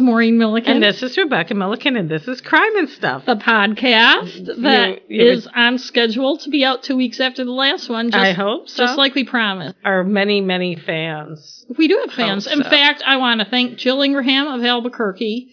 Is Maureen Milliken. And this is Rebecca Milliken, and this is Crime and Stuff. the podcast that You- you is on schedule to be out two weeks after the last one. Just, I hope so. Just like we promised. Our many, many fans. We do have fans. In so. fact, I want to thank Jill Ingraham of Albuquerque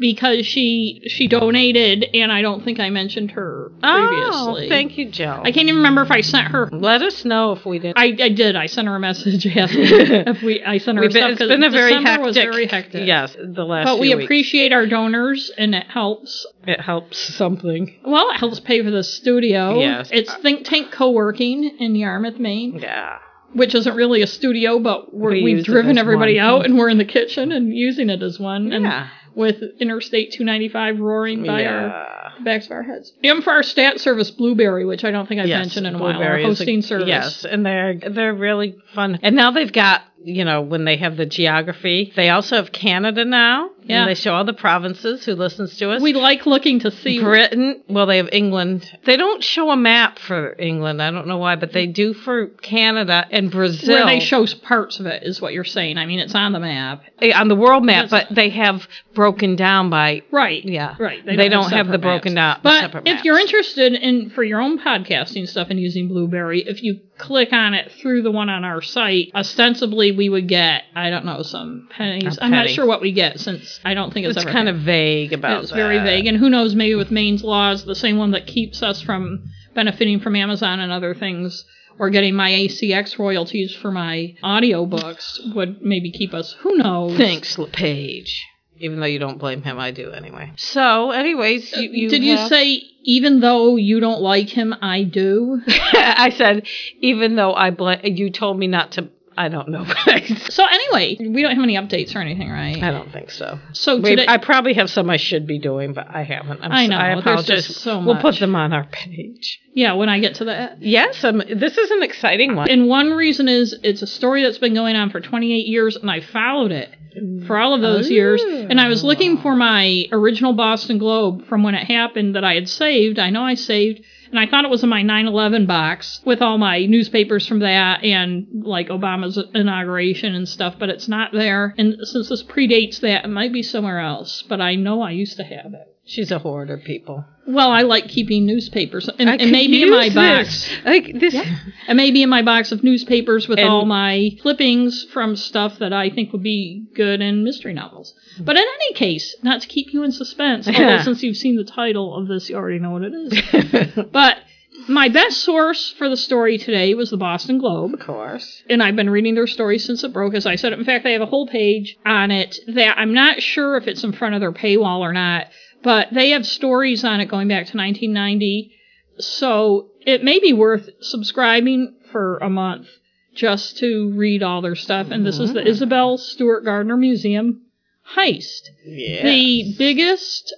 because she she donated, and I don't think I mentioned her Oh, previously. Oh, thank you, Jill. I can't even remember if I sent her. Let us know if we didn't. I, I did. I sent her a message asking if we. I sent her stuff it's been a very December hectic. was very hectic. Yes, the last. But we weeks. appreciate our donors, and it helps. It helps something. Well, it helps pay for the studio. Yes. It's Think Tank Co-working in Yarmouth, Maine, Yeah. which isn't really a studio, but We we've driven everybody one. out, and we're in the kitchen and using it as one. And Yeah. With Interstate 295 roaring by our backs of our heads. Our stat service, Blubrry, which I don't think I've Yes, mentioned in a while, our Blubrry is a- hosting service. Yes, and they're they're really fun. And now they've got you know when they have the geography, they also have Canada now. Yeah. And they show all the provinces who listens to us. We like looking to see. Britain. Well, they have England. They don't show a map for England. I don't know why, but they do for Canada and Brazil. Where they show parts of it is what you're saying. I mean, it's on the map. Eh, on the world map, but they have broken down by Right. yeah. Right. They, don't, have, the separate broken maps. down. But if maps. you're interested in for your own podcasting stuff and using Blubrry, if you click on it through the one on our site, ostensibly we would get I don't know some pennies. I'm not sure what we get since I don't think it's, it's ever kind of vague about. It. It's very vague, and who knows? Maybe with Maine's laws, the same one that keeps us from benefiting from Amazon and other things. Or getting my ACX royalties for my audiobooks would maybe keep us. Who knows? Thanks, LePage. Even though you don't blame him, I do anyway. So, anyways, you, you Did you have- say even though you don't like him, I do? I said, even though I bl- you told me not to. I don't know. So anyway, we don't have any updates or anything, right? I don't think so. So Wait, today, I probably have some I should be doing, but I haven't. I'm I so- know, I there's just so much. We'll put them on our page. yeah, when I get to that. Yes, um, this is an exciting one. And one reason is it's a story that's been going on for 28 years, and I followed it for all of those years. And I was looking for my original Boston Globe from when it happened that I had saved. I know I saved. And I thought it was in my 9 11 box with all my newspapers from that and like Obama's inauguration and stuff, but it's not there. And since this predates that, it might be somewhere else, but I know I used to have it. She's a hoarder, people. Well, I like keeping newspapers, and, I and maybe in my use box, this. Like this. and maybe in my box of newspapers with And- all my clippings from stuff that I think would be good in mystery novels. Hmm. But in any case, not to keep you in suspense, although since you've seen the title of this, you already know what it is. but my best source for the story today was the Boston Globe of course. and I've been reading their story since it broke, as I said. In fact, they have a whole page on it that I'm not sure if it's in front of their paywall or not, but they have stories on it going back to 1990. So it may be worth subscribing for a month just to read all their stuff. And this is the mm-hmm. Isabel Stewart Gardner Museum heist Yeah. the biggest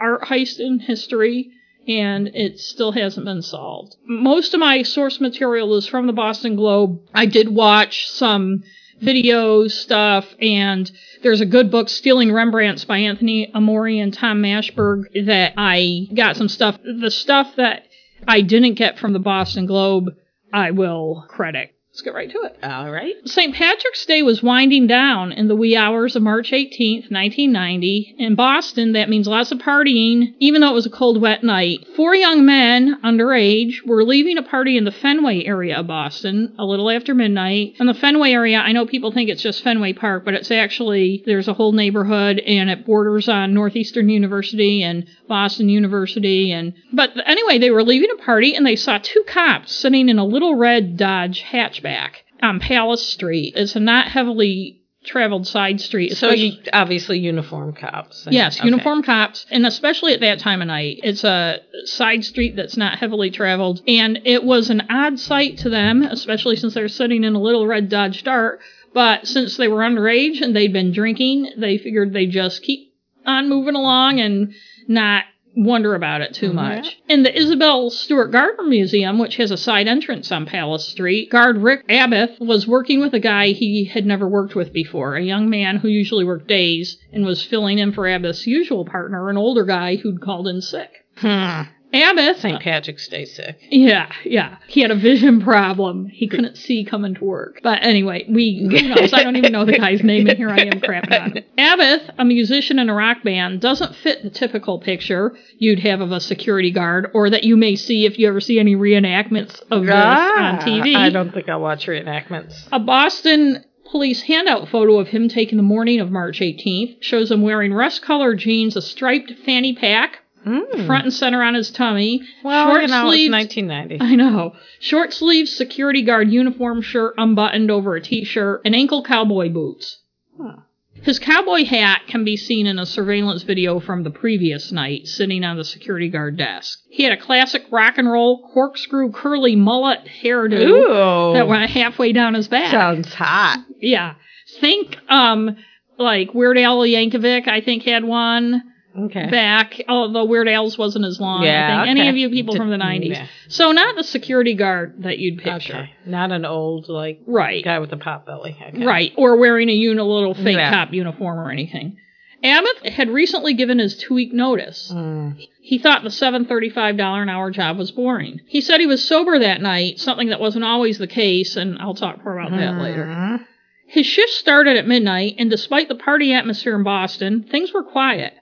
art heist in history, and it still hasn't been solved. Most of my source material is from the Boston Globe. I did watch some video stuff, and there's a good book, Stealing Rembrandts by Anthony Amore and Tom Mashberg, that I got some stuff. The stuff that I didn't get from the Boston Globe, I will credit. Let's get right to it. All right. St. Patrick's Day was winding down in the wee hours of March 18th, 1990. In Boston, that means lots of partying, even though it was a cold, wet night. Four young men, underage, were leaving a party in the Fenway area of Boston a little after midnight. In the Fenway area, I know people think it's just Fenway Park, but it's actually, there's a whole neighborhood and it borders on Northeastern University and Boston University. And, but anyway, they were leaving a party and they saw two cops sitting in a little red Dodge hatchback on um, Palace Street. It's a not heavily traveled side street. So you, obviously uniform cops. Yes, Okay. uniform cops, and especially at that time of night. It's a side street that's not heavily traveled, and it was an odd sight to them, especially since they're sitting in a little red Dodge Dart. But since they were underage and they'd been drinking, they figured they'd just keep on moving along and not wonder about it too much. In the Isabel Stewart Gardner Museum, which has a side entrance on Palace Street, guard Rick Abbott was working with a guy he had never worked with before, a young man who usually worked days and was filling in for Abbott's usual partner, an older guy who'd called in sick. Hmm. Abbott. St. Patrick's Day sick. Yeah, yeah. He had a vision problem. He couldn't see coming to work. But anyway, we, who knows? I don't even know the guy's name, and here I am crapping on him. Abbott, a musician in a rock band, doesn't fit the typical picture you'd have of a security guard, or that you may see if you ever see any reenactments of this on TV. Ah, I don't think I'll watch reenactments. A Boston police handout photo of him taken the morning of March 18th shows him wearing rust colored jeans, a striped fanny pack, Mm. front and center on his tummy, Well, short you know, sleeved. it's 1990. I know. Short sleeved security guard uniform shirt unbuttoned over a t shirt and ankle cowboy boots. Huh. His cowboy hat can be seen in a surveillance video from the previous night, sitting on the security guard desk. He had a classic rock and roll corkscrew curly mullet hairdo Ooh. that went halfway down his back. sounds hot. Yeah. Think um like Weird Al Yankovic, I think had one Okay. back, although Weird Al's wasn't as long. Yeah, I think. Any of you people D- from the nineties. yeah. So not the security guard that you'd picture. Okay. Not an old like Right. guy with a pot belly. Okay. Right. Or wearing a uni little fake Yeah. cop uniform or anything. Abbott had recently given his two week notice. Mm. He thought the seven thirty-five dollar an hour job was boring. He said he was sober that night, something that wasn't always the case, and I'll talk more about that later. Mhm. His shift started at midnight, and despite the party atmosphere in Boston, things were quiet,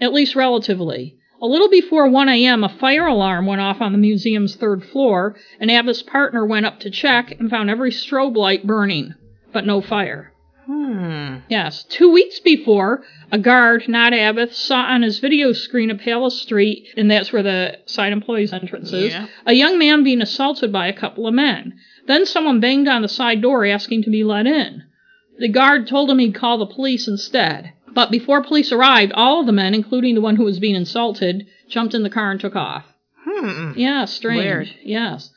at least relatively. A little before 1 a.m., a fire alarm went off on the museum's third floor, and Abbott's partner went up to check and found every strobe light burning, but no fire. Hmm. Yes, two weeks before, a guard, not Abbott, saw on his video screen of Palace Street, and that's where the site employees' entrance is, Yeah. a young man being assaulted by a couple of men. Then someone banged on the side door asking to be let in. The guard told him he'd call the police instead. But before police arrived, all of the men, including the one who was being insulted, jumped in the car and took off. Hmm. Yeah, strange. Weird. Yes.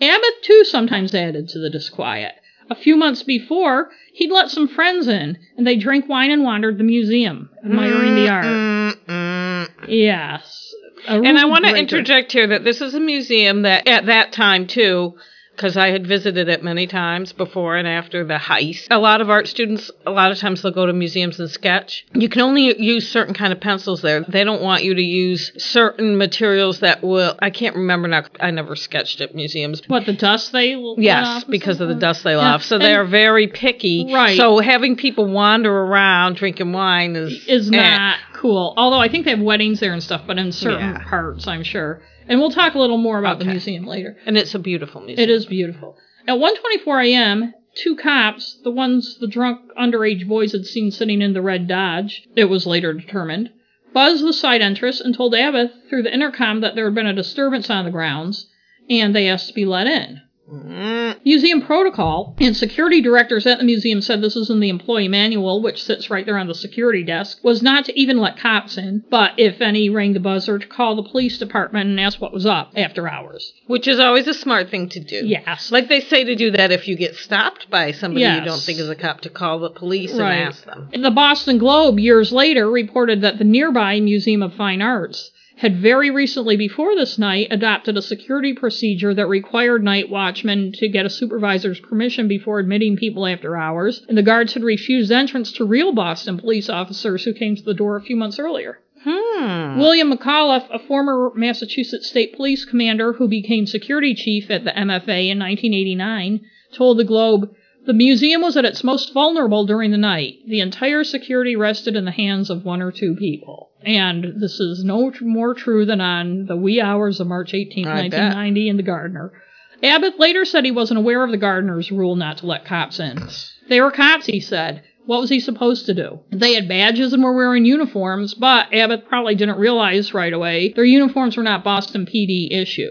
Abbott, too, sometimes added to the disquiet. A few months before, he'd let some friends in, and they drank wine and wandered the museum, admiring the art. Mm, mm, mm. Yes. And I want to interject here that this is a museum that at that time too, because I had visited it many times before and after the heist. A lot of art students, a lot of times they'll go to museums and sketch. You can only use certain kind of pencils there. They don't want you to use certain materials that will. I can't remember now. I never sketched at museums. What, the dust they Yes, because of the dust they Yeah. So and they're very picky. Right. So having people wander around drinking wine is Is eh. not cool. Although I think they have weddings there and stuff, but in certain Yeah. parts, I'm sure. And we'll talk a little more about the museum later. and it's a beautiful museum. It is beautiful. At 1:24 a.m., two cops, the ones the drunk underage boys had seen sitting in the red Dodge, it was later determined, buzzed the side entrance and told Abbott through the intercom that there had been a disturbance on the grounds, and they asked to be let in. Mm. Museum protocol and security directors at the museum said this is in the employee manual, which sits right there on the security desk, was not to even let cops in, but if any rang the buzzer to call the police department and ask what was up after hours. Which is always a smart thing to do. Yes. Like they say to do that if you get stopped by somebody you don't think is a cop to call the police Right. and ask them. The Boston Globe, years later, reported that the nearby Museum of Fine Arts had very recently before this night adopted a security procedure that required night watchmen to get a supervisor's permission before admitting people after hours, and the guards had refused entrance to real Boston police officers who came to the door a few months earlier. Hmm. William McAuliffe, a former Massachusetts State Police commander who became security chief at the MFA in 1989, told the Globe, the museum was at its most vulnerable during the night. The entire security rested in the hands of one or two people. And this is no more true than on the wee hours of March 18, I bet. 1990 in the Gardner. Abbott later said he wasn't aware of the Gardner's rule not to let cops in. They were cops, he said. What was he supposed to do? They had badges and were wearing uniforms, but Abbott probably didn't realize right away their uniforms were not Boston PD issue.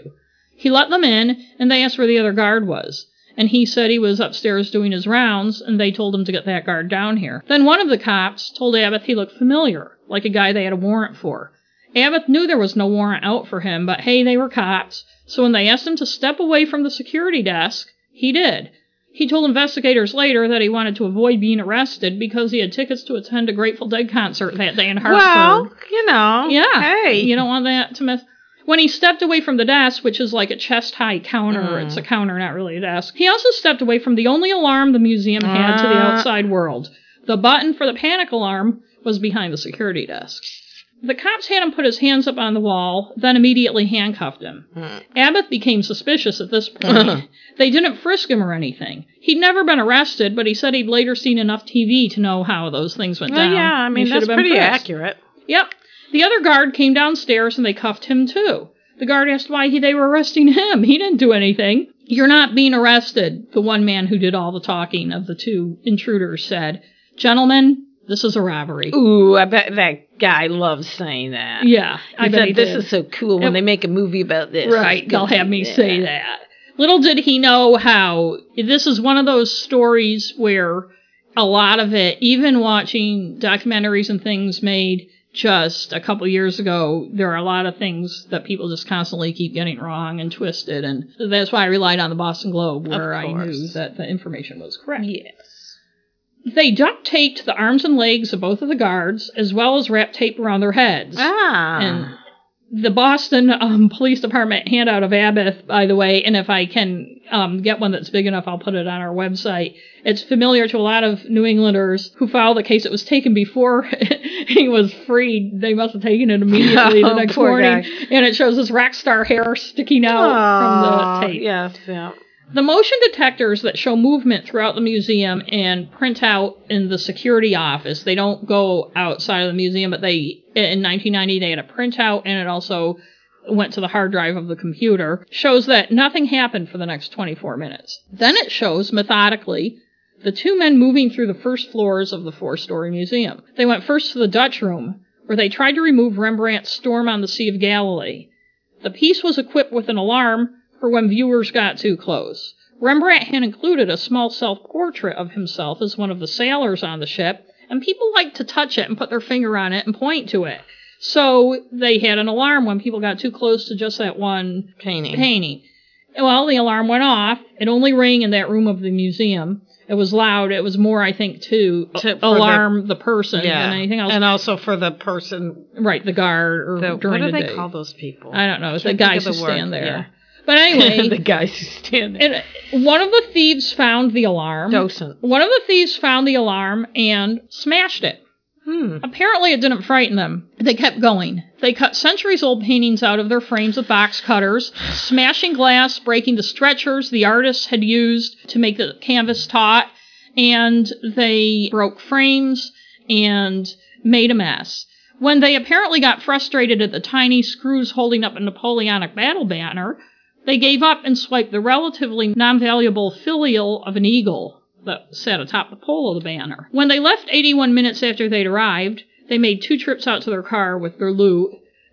He let them in, and they asked where the other guard was. And he said he was upstairs doing his rounds, and they told him to get that guard down here. Then one of the cops told Abbott he looked familiar, like a guy they had a warrant for. Abbott knew there was no warrant out for him, but hey, they were cops, so when they asked him to step away from the security desk, he did. He told investigators later that he wanted to avoid being arrested because he had tickets to attend a Grateful Dead concert that day in Hartford. Well, you know. Yeah. Hey. You don't want that to mess. When he stepped away from the desk, which is like a chest high counter, Mm. it's a counter, not really a desk, he also stepped away from the only alarm the museum had to the Ah. outside world. The button for the panic alarm was behind the security desk. The cops had him put his hands up on the wall, then immediately handcuffed him. Hmm. Abbott became suspicious at this point. they didn't frisk him or anything. He'd never been arrested, but he said he'd later seen enough TV to know how those things went Well, down. yeah, I mean that's pretty frisked. accurate. Yep. The other guard came downstairs and they cuffed him too. The guard asked why he, they were arresting him. He didn't do anything. You're not being arrested, the one man who did all the talking of the two intruders said. Gentlemen, this is a robbery. Ooh, I bet that guy loves saying that. Yeah, He I bet said he this did. is so cool when It- they make a movie about this. Right, they'll have me Yeah. say that. Little did he know how this is one of those stories where a lot of it, even watching documentaries and things made just a couple years ago, there are a lot of things that people just constantly keep getting wrong and twisted, and that's why I relied on the Boston Globe, where I knew that the information was correct. Yes. They duct taped the arms and legs of both of the guards, as well as wrapped tape around their heads. Ah. And the Boston um, Police Department handout of Abbott, by the way, and if I can um, get one that's big enough, I'll put it on our website. It's familiar to a lot of New Englanders who filed the case. It was taken before he was freed. They must have taken it immediately the Oh, next morning, guy. and it shows his rock star hair sticking out Aw, from the tape. Yes, yeah. The motion detectors that show movement throughout the museum and print out in the security office, they don't go outside of the museum, but they, in 1990, they had a printout and it also went to the hard drive of the computer, shows that nothing happened for the next 24 minutes. Then it shows, methodically, the two men moving through the first floors of the four story museum. They went first to the Dutch room, where they tried to remove Rembrandt's Storm on the Sea of Galilee. The piece was equipped with an alarm for when viewers got too close. Rembrandt had included a small self portrait of himself as one of the sailors on the ship, and people liked to touch it and put their finger on it and point to it. So they had an alarm when people got too close to just that one Painting. painting. Well, the alarm went off. It only rang in that room of the museum. It was loud. It was more, I think, to, To- alarm the, person Yeah. than anything else. And also for the person. right, the guard or The, what do the they day. call those people? I don't know. It's the guys who stand there. yeah. But anyway, the guys who stand there. and one of the thieves found the alarm. Docent. One of the thieves found the alarm and smashed it. Hmm. Apparently, it didn't frighten them. They kept going. They cut centuries old paintings out of their frames with box cutters, smashing glass, breaking the stretchers the artists had used to make the canvas taut, and they broke frames and made a mess. When they apparently got frustrated at the tiny screws holding up a Napoleonic battle banner, they gave up and swiped the relatively non valuable finial of an eagle that sat atop the pole of the banner. When they left 81 minutes after they'd arrived, they made two trips out to their car with their loot.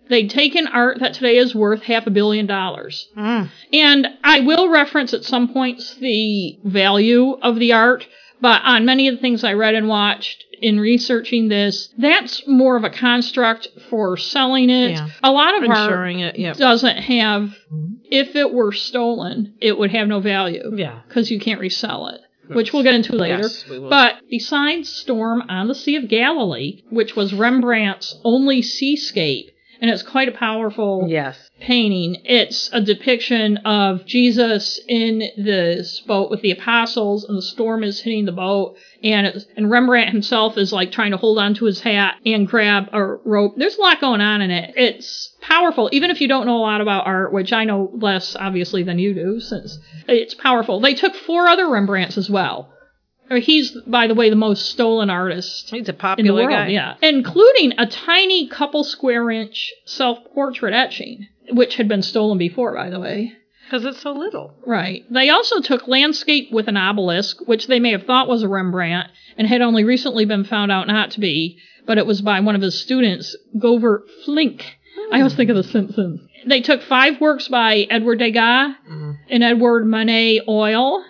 They'd taken art that today is worth half a billion dollars. Mm. And I will reference at some points the value of the art, but on many of the things I read and watched in researching this, that's more of a construct for selling it. Yeah. A lot of art it. Yep. doesn't have, if it were stolen, it would have no value Yeah. because you can't resell it, which we'll get into later. Yes. But besides Storm on the Sea of Galilee, which was Rembrandt's only seascape, and it's quite a powerful Yes. painting. It's a depiction of Jesus in this boat with the apostles, and the storm is hitting the boat, and it's, and Rembrandt himself is like trying to hold onto his hat and grab a rope. There's a lot going on in it. It's powerful, even if you don't know a lot about art, which I know less obviously than you do, since it's powerful. They took four other Rembrandts as well. Uh, He's, by the way, the most stolen artist He's a in the popular world, guy. yeah, including a tiny couple square inch self portrait etching, which had been stolen before, by the way. Because it's so little. Right. They also took landscape with an obelisk, which they may have thought was a Rembrandt, and had only recently been found out not to be, but it was by one of his students, Govert Flinck. I always think of The Simpsons. They took five works by Edward Degas, Mhm. an Edouard Manet oil,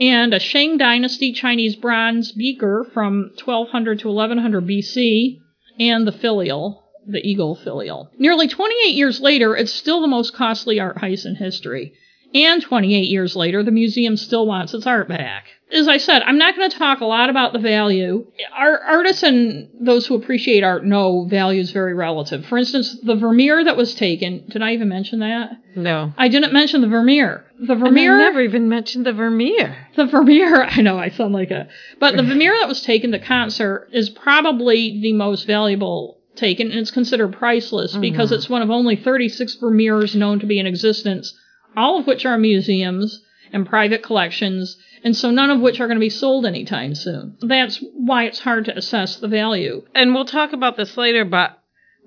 and a Shang Dynasty Chinese bronze beaker from 1200 to 1100 BC, and the finial, the eagle finial. Nearly 28 years later, it's still the most costly art heist in history. And 28 years later, the museum still wants its art back. As I said, I'm not going to talk a lot about the value. Our artists and those who appreciate art know value is very relative. For instance, the Vermeer that was taken, did I even mention that? No. I didn't mention the Vermeer. The And Vermeer I never even mentioned the Vermeer. the Vermeer, I know I sound like a, but the Vermeer that was taken to concert is probably the most valuable taken and it's considered priceless oh, because it's one of only 36 Vermeers known to be in existence, all of which are museums and private collections, and so none of which are going to be sold anytime soon. That's why it's hard to assess the value. And we'll talk about this later, but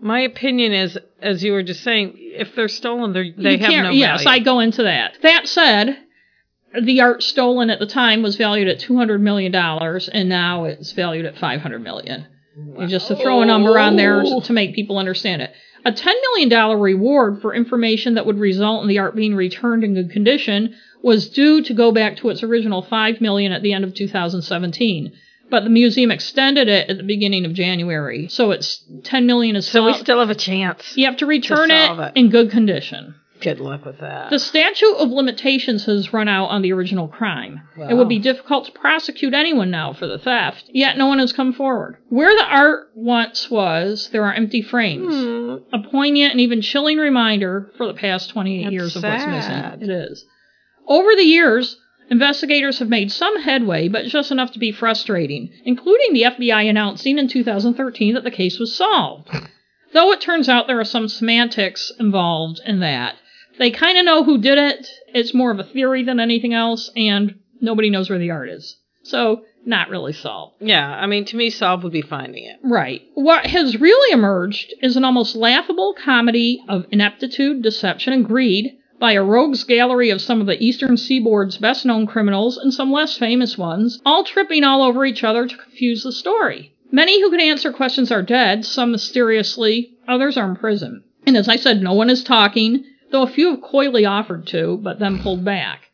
my opinion is, as you were just saying, if they're stolen, they're, they have no Yes, I go into that. That said, the art stolen at the time was valued at $200 million, and now it's valued at $500 million. And Just to throw a number on there to make people understand it. A $10 million reward for information that would result in the art being returned in good condition was due to go back to its original 5 million at the end of 2017. But the museum extended it at the beginning of January. So it's 10 million is So still we still have a chance. you have to return solve it it. in good condition. Good luck with that. The statute of limitations has run out on the original crime. It would be difficult to prosecute anyone now for the theft, yet no one has come forward. Where the art once was, there are empty frames. Hmm. A poignant and even chilling reminder for the past 28 That's years of what's missing. It is. Over the years, investigators have made some headway, but just enough to be frustrating, including the FBI announcing in 2013 that the case was solved. Though it turns out there are some semantics involved in that. They kind of know who did it. It's more of a theory than anything else, and nobody knows where the art is. So, not really solved. Yeah, I mean, to me, solved would be finding it. Right. What has really emerged is an almost laughable comedy of ineptitude, deception, and greed by a rogues gallery of some of the eastern seaboard's best known criminals and some less famous ones, all tripping all over each other to confuse the story. Many who could answer questions are dead, some mysteriously, others are in prison. And as I said, no one is talking, though a few have coyly offered to, but then pulled back.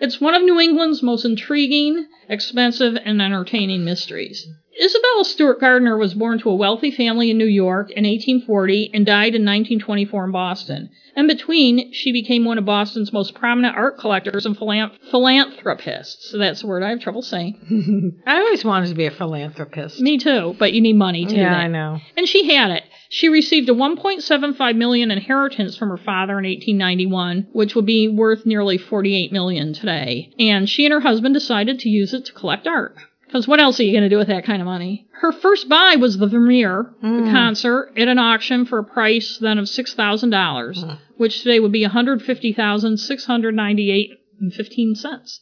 It's one of New England's most intriguing, expensive, and entertaining mysteries. Isabella Stewart Gardner was born to a wealthy family in New York in 1840 and died in 1924 in Boston. In between, she became one of Boston's most prominent art collectors and philan- philanthropists. So that's a word I have trouble saying. I always wanted to be a philanthropist. Me too, but you need money to do yeah, that. I know. And she had it. She received a 1.75 million inheritance from her father in 1891, which would be worth nearly 48 million today. And she and her husband decided to use it to collect art. Because what else are you going to do with that kind of money? Her first buy was the Vermeer, the mm. concert, at an auction for a price then of $6,000, mm. which today would be 150,698 and 15 cents,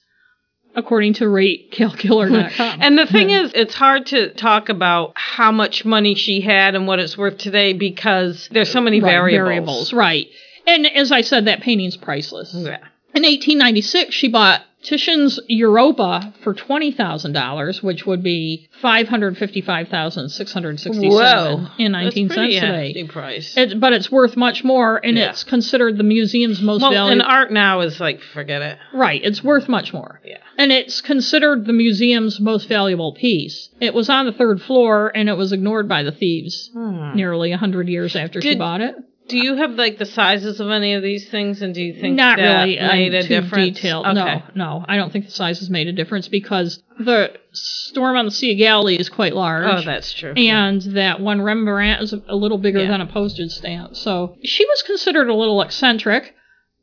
according to RateCalculator.com. And the thing is, it's hard to talk about how much money she had and what it's worth today because there's so many Right, variables. right. And as I said, that painting's priceless. Yeah. In 1896, she bought Titian's Europa for $20,000, which would be 555667 Whoa. in That's 19 pretty cents hefty today. price. It, but it's worth much more, and Yeah. it's considered the museum's most well, valuable. and art now is like, forget it. Right, it's worth much more. Yeah. And it's considered the museum's most valuable piece. It was on the third floor, and it was ignored by the thieves hmm. nearly a hundred years after she Did- bought it. Do you have like the sizes of any of these things, and do you think Not that really uh, made a too difference? detailed. Okay. No, no, I don't think the size has made a difference because the storm on the Sea of Galilee is quite large. Oh, that's true. and that one Rembrandt is a, little bigger Yeah. than a postage stamp. So she was considered a little eccentric,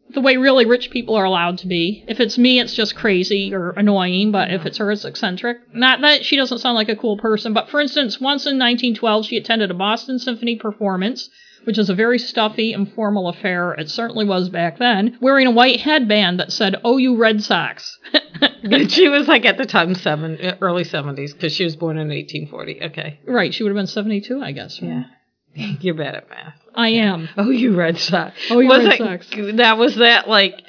the way really rich people are allowed to be. If it's me, it's just crazy or annoying, but if it's her, it's eccentric. Not that she doesn't sound like a cool person, but for instance, once in 1912, she attended a Boston Symphony performance. Which is a very stuffy, informal affair. It certainly was back then. Wearing a white headband that said, "Oh, you Red Sox." she was like at the time seven, early seventies because she was born in 1840. Okay. right, she would have been 72, I guess. Yeah. You're bad at math. I am. Oh, you Red Sox. Oh, you was Red Sox. That was that like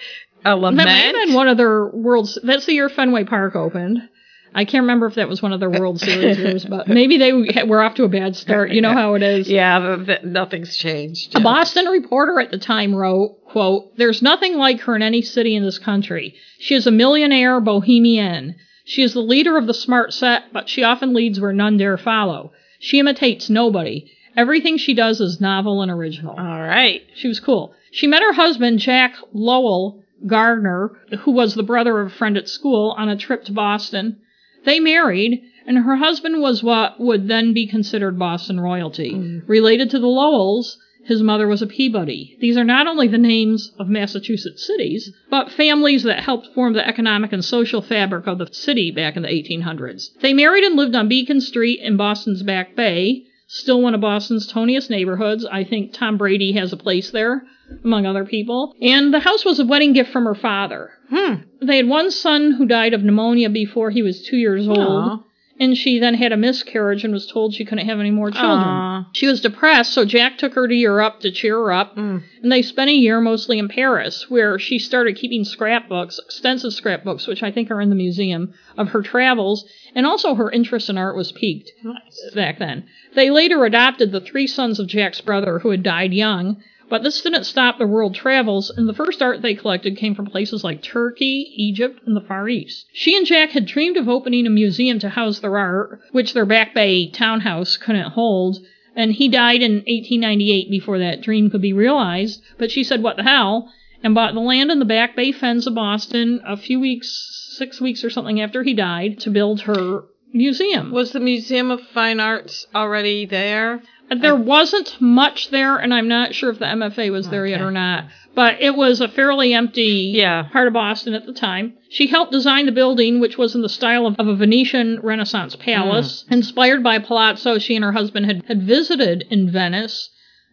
a lament. That may have been one of their worlds. That's the year Fenway Park opened. I can't remember if that was one of their uh, World Series years, but maybe they were off to a bad start. You know how it is. Yeah, nothing's changed. A Boston reporter at the time wrote, quote, There's nothing like her in any city in this country. She is a millionaire bohemian. She is the leader of the smart set, but she often leads where none dare follow. She imitates nobody. Everything she does is novel and original. All right. She was cool. She met her husband, Jack Lowell Gardner, who was the brother of a friend at school, on a trip to Boston. They married, and her husband was what would then be considered Boston royalty. Mm. Related to the Lowells, his mother was a Peabody. These are not only the names of Massachusetts cities, but families that helped form the economic and social fabric of the city back in the 1800s. They married and lived on Beacon Street in Boston's Back Bay, still one of Boston's toniest neighborhoods. I think Tom Brady has a place there, among other people. And the house was a wedding gift from her father. Hmm. They had one son who died of pneumonia before he was two years old. Aw. And she then had a miscarriage and was told she couldn't have any more children. Aw. She was depressed, so Jack took her to Europe to cheer her up. Mm. And they spent a year mostly in Paris, where she started keeping scrapbooks, extensive scrapbooks, which I think are in the museum, of her travels, and also her interest in art was piqued Nice. back then. They later adopted the three sons of Jack's brother, who had died young, but this didn't stop their world travels, and the first art they collected came from places like Turkey, Egypt, and the Far East. She and Jack had dreamed of opening a museum to house their art, which their Back Bay townhouse couldn't hold, and he died in 1898 before that dream could be realized, but she said, what the hell, and bought the land in the Back Bay fens of Boston a few weeks, six weeks or something after he died, to build her museum. Was the Museum of Fine Arts already there? There wasn't much there, and I'm not sure if the MFA was there yet or not. But it was a fairly empty Yeah. part of Boston at the time. She helped design the building, which was in the style of, of a Venetian Renaissance palace. Mm. Inspired by Palazzo, she and her husband had, had visited in Venice,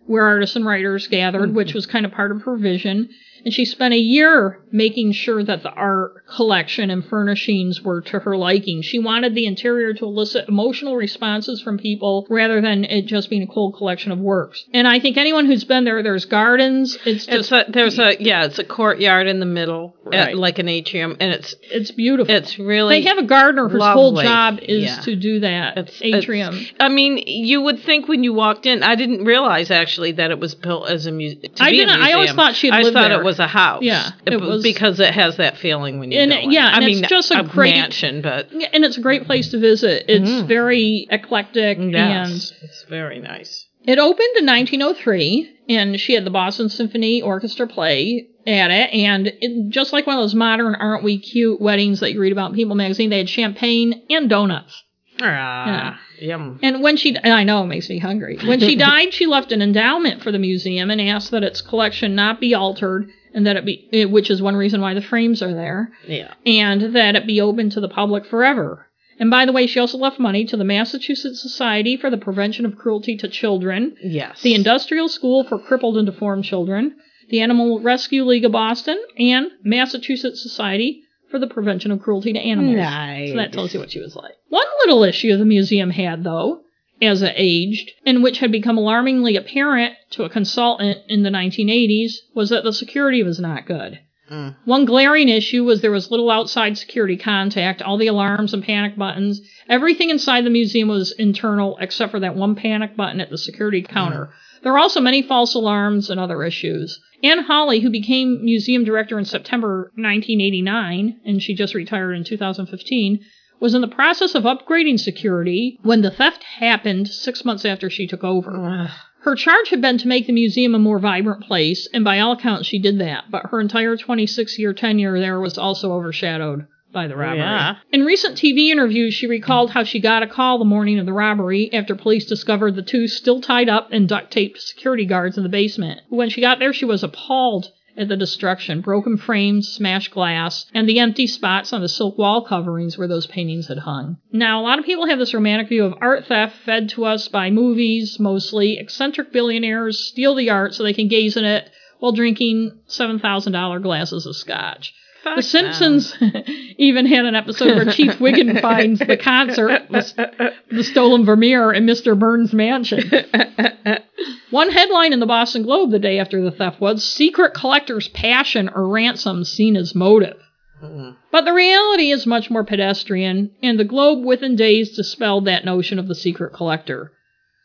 where artists and writers gathered, mm. which was kind of part of her vision. And she spent a year making sure that the art collection and furnishings were to her liking. She wanted the interior to elicit emotional responses from people rather than it just being a cold collection of works. And I think anyone who's been there, there's gardens. It's It's just, a, there's a yeah, it's a courtyard in the middle, Right. like an atrium, and it's it's beautiful. it's really they have a gardener whose whole job is Yeah. to do that It's atrium. it's- I mean, you would think when you walked in, I didn't realize actually that it was built as a museum. I didn't- I always thought she lived there. Was a house. Yeah, it was- because it has that feeling when you And go it- in. yeah, I mean, it's just a great- mansion, but and it's a great place to visit. It's Mhm. very eclectic yes, it's very nice. it opened in 1903 and she had the Boston Symphony Orchestra play at it and it, just like one of those modern aren't we cute weddings that you read about in People magazine they had champagne and donuts. Ah, yum. And when she, I know it makes me hungry. When she died, she left an endowment for the museum and asked that its collection not be altered and that it be, which is one reason why the frames are there, Yeah. and that it be open to the public forever. And by the way, she also left money to the Massachusetts Society for the Prevention of Cruelty to Children, Yes. the Industrial School for Crippled and Deformed Children, the Animal Rescue League of Boston, and Massachusetts Society for the Prevention of Cruelty to Animals. Nice. So that tells you what she was like. One little issue the museum had, though, as it aged, and which had become alarmingly apparent to a consultant in the 1980s, was that the security was not good. Mm. One glaring issue was there was little outside security contact, all the alarms and panic buttons. Everything inside the museum was internal except for that one panic button at the security counter. There were also many false alarms and other issues. Anne Hawley, who became museum director in September 1989, and she just retired in 2015, was in the process of upgrading security when the theft happened six months after she took over. Her charge had been to make the museum a more vibrant place, and by all accounts, she did that. But her entire 26 year tenure there was also overshadowed by the oh, robbery. Yeah. In recent TV interviews, she recalled how she got a call the morning of the robbery after police discovered the two still tied up and duct taped security guards in the basement. When she got there, she was appalled at the destruction broken frames, smashed glass, and the empty spots on the silk wall coverings where those paintings had hung. Now, a lot of people have this romantic view of art theft fed to us by movies, mostly. Eccentric billionaires steal the art so they can gaze at it while drinking $7,000 glasses of scotch. Fuck The Simpsons even had an episode where Chief Wiggum finds the concert, the, the stolen Vermeer, in Mr. Burns' mansion. One headline in the Boston Globe the day after the theft was Secret Collector's Passion or Ransom Seen as Motive. Mm. But the reality is much more pedestrian, and the Globe within days dispelled that notion of the secret collector.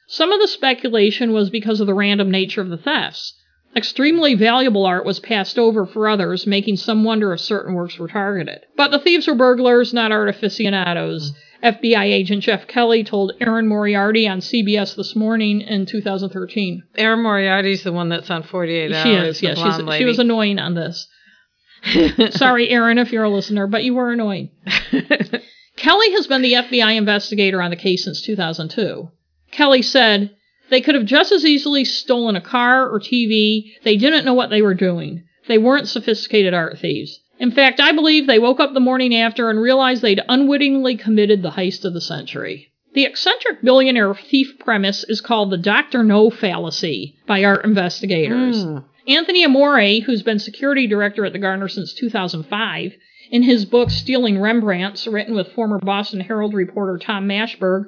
Some of the speculation was because of the random nature of the thefts. Extremely valuable art was passed over for others, making some wonder if certain works were targeted. But the thieves were burglars, not art aficionados. FBI agent Geoff Kelly told Erin Moriarty on CBS this morning in 2013. Erin Moriarty's the one that's on 48 Hours. She is, the yeah. she was annoying on this. Sorry, Erin, if you're a listener, but you were annoying. Kelly has been the FBI investigator on the case since 2002. Kelly said, They could have just as easily stolen a car or TV. They didn't know what they were doing. They weren't sophisticated art thieves. In fact, I believe they woke up the morning after and realized they'd unwittingly committed the heist of the century. The eccentric billionaire thief premise is called the Dr. No fallacy by art investigators. Mm. Anthony Amore, who's been security director at the Gardner since 2005, in his book Stealing Rembrandts, written with former Boston Herald reporter Tom Mashberg,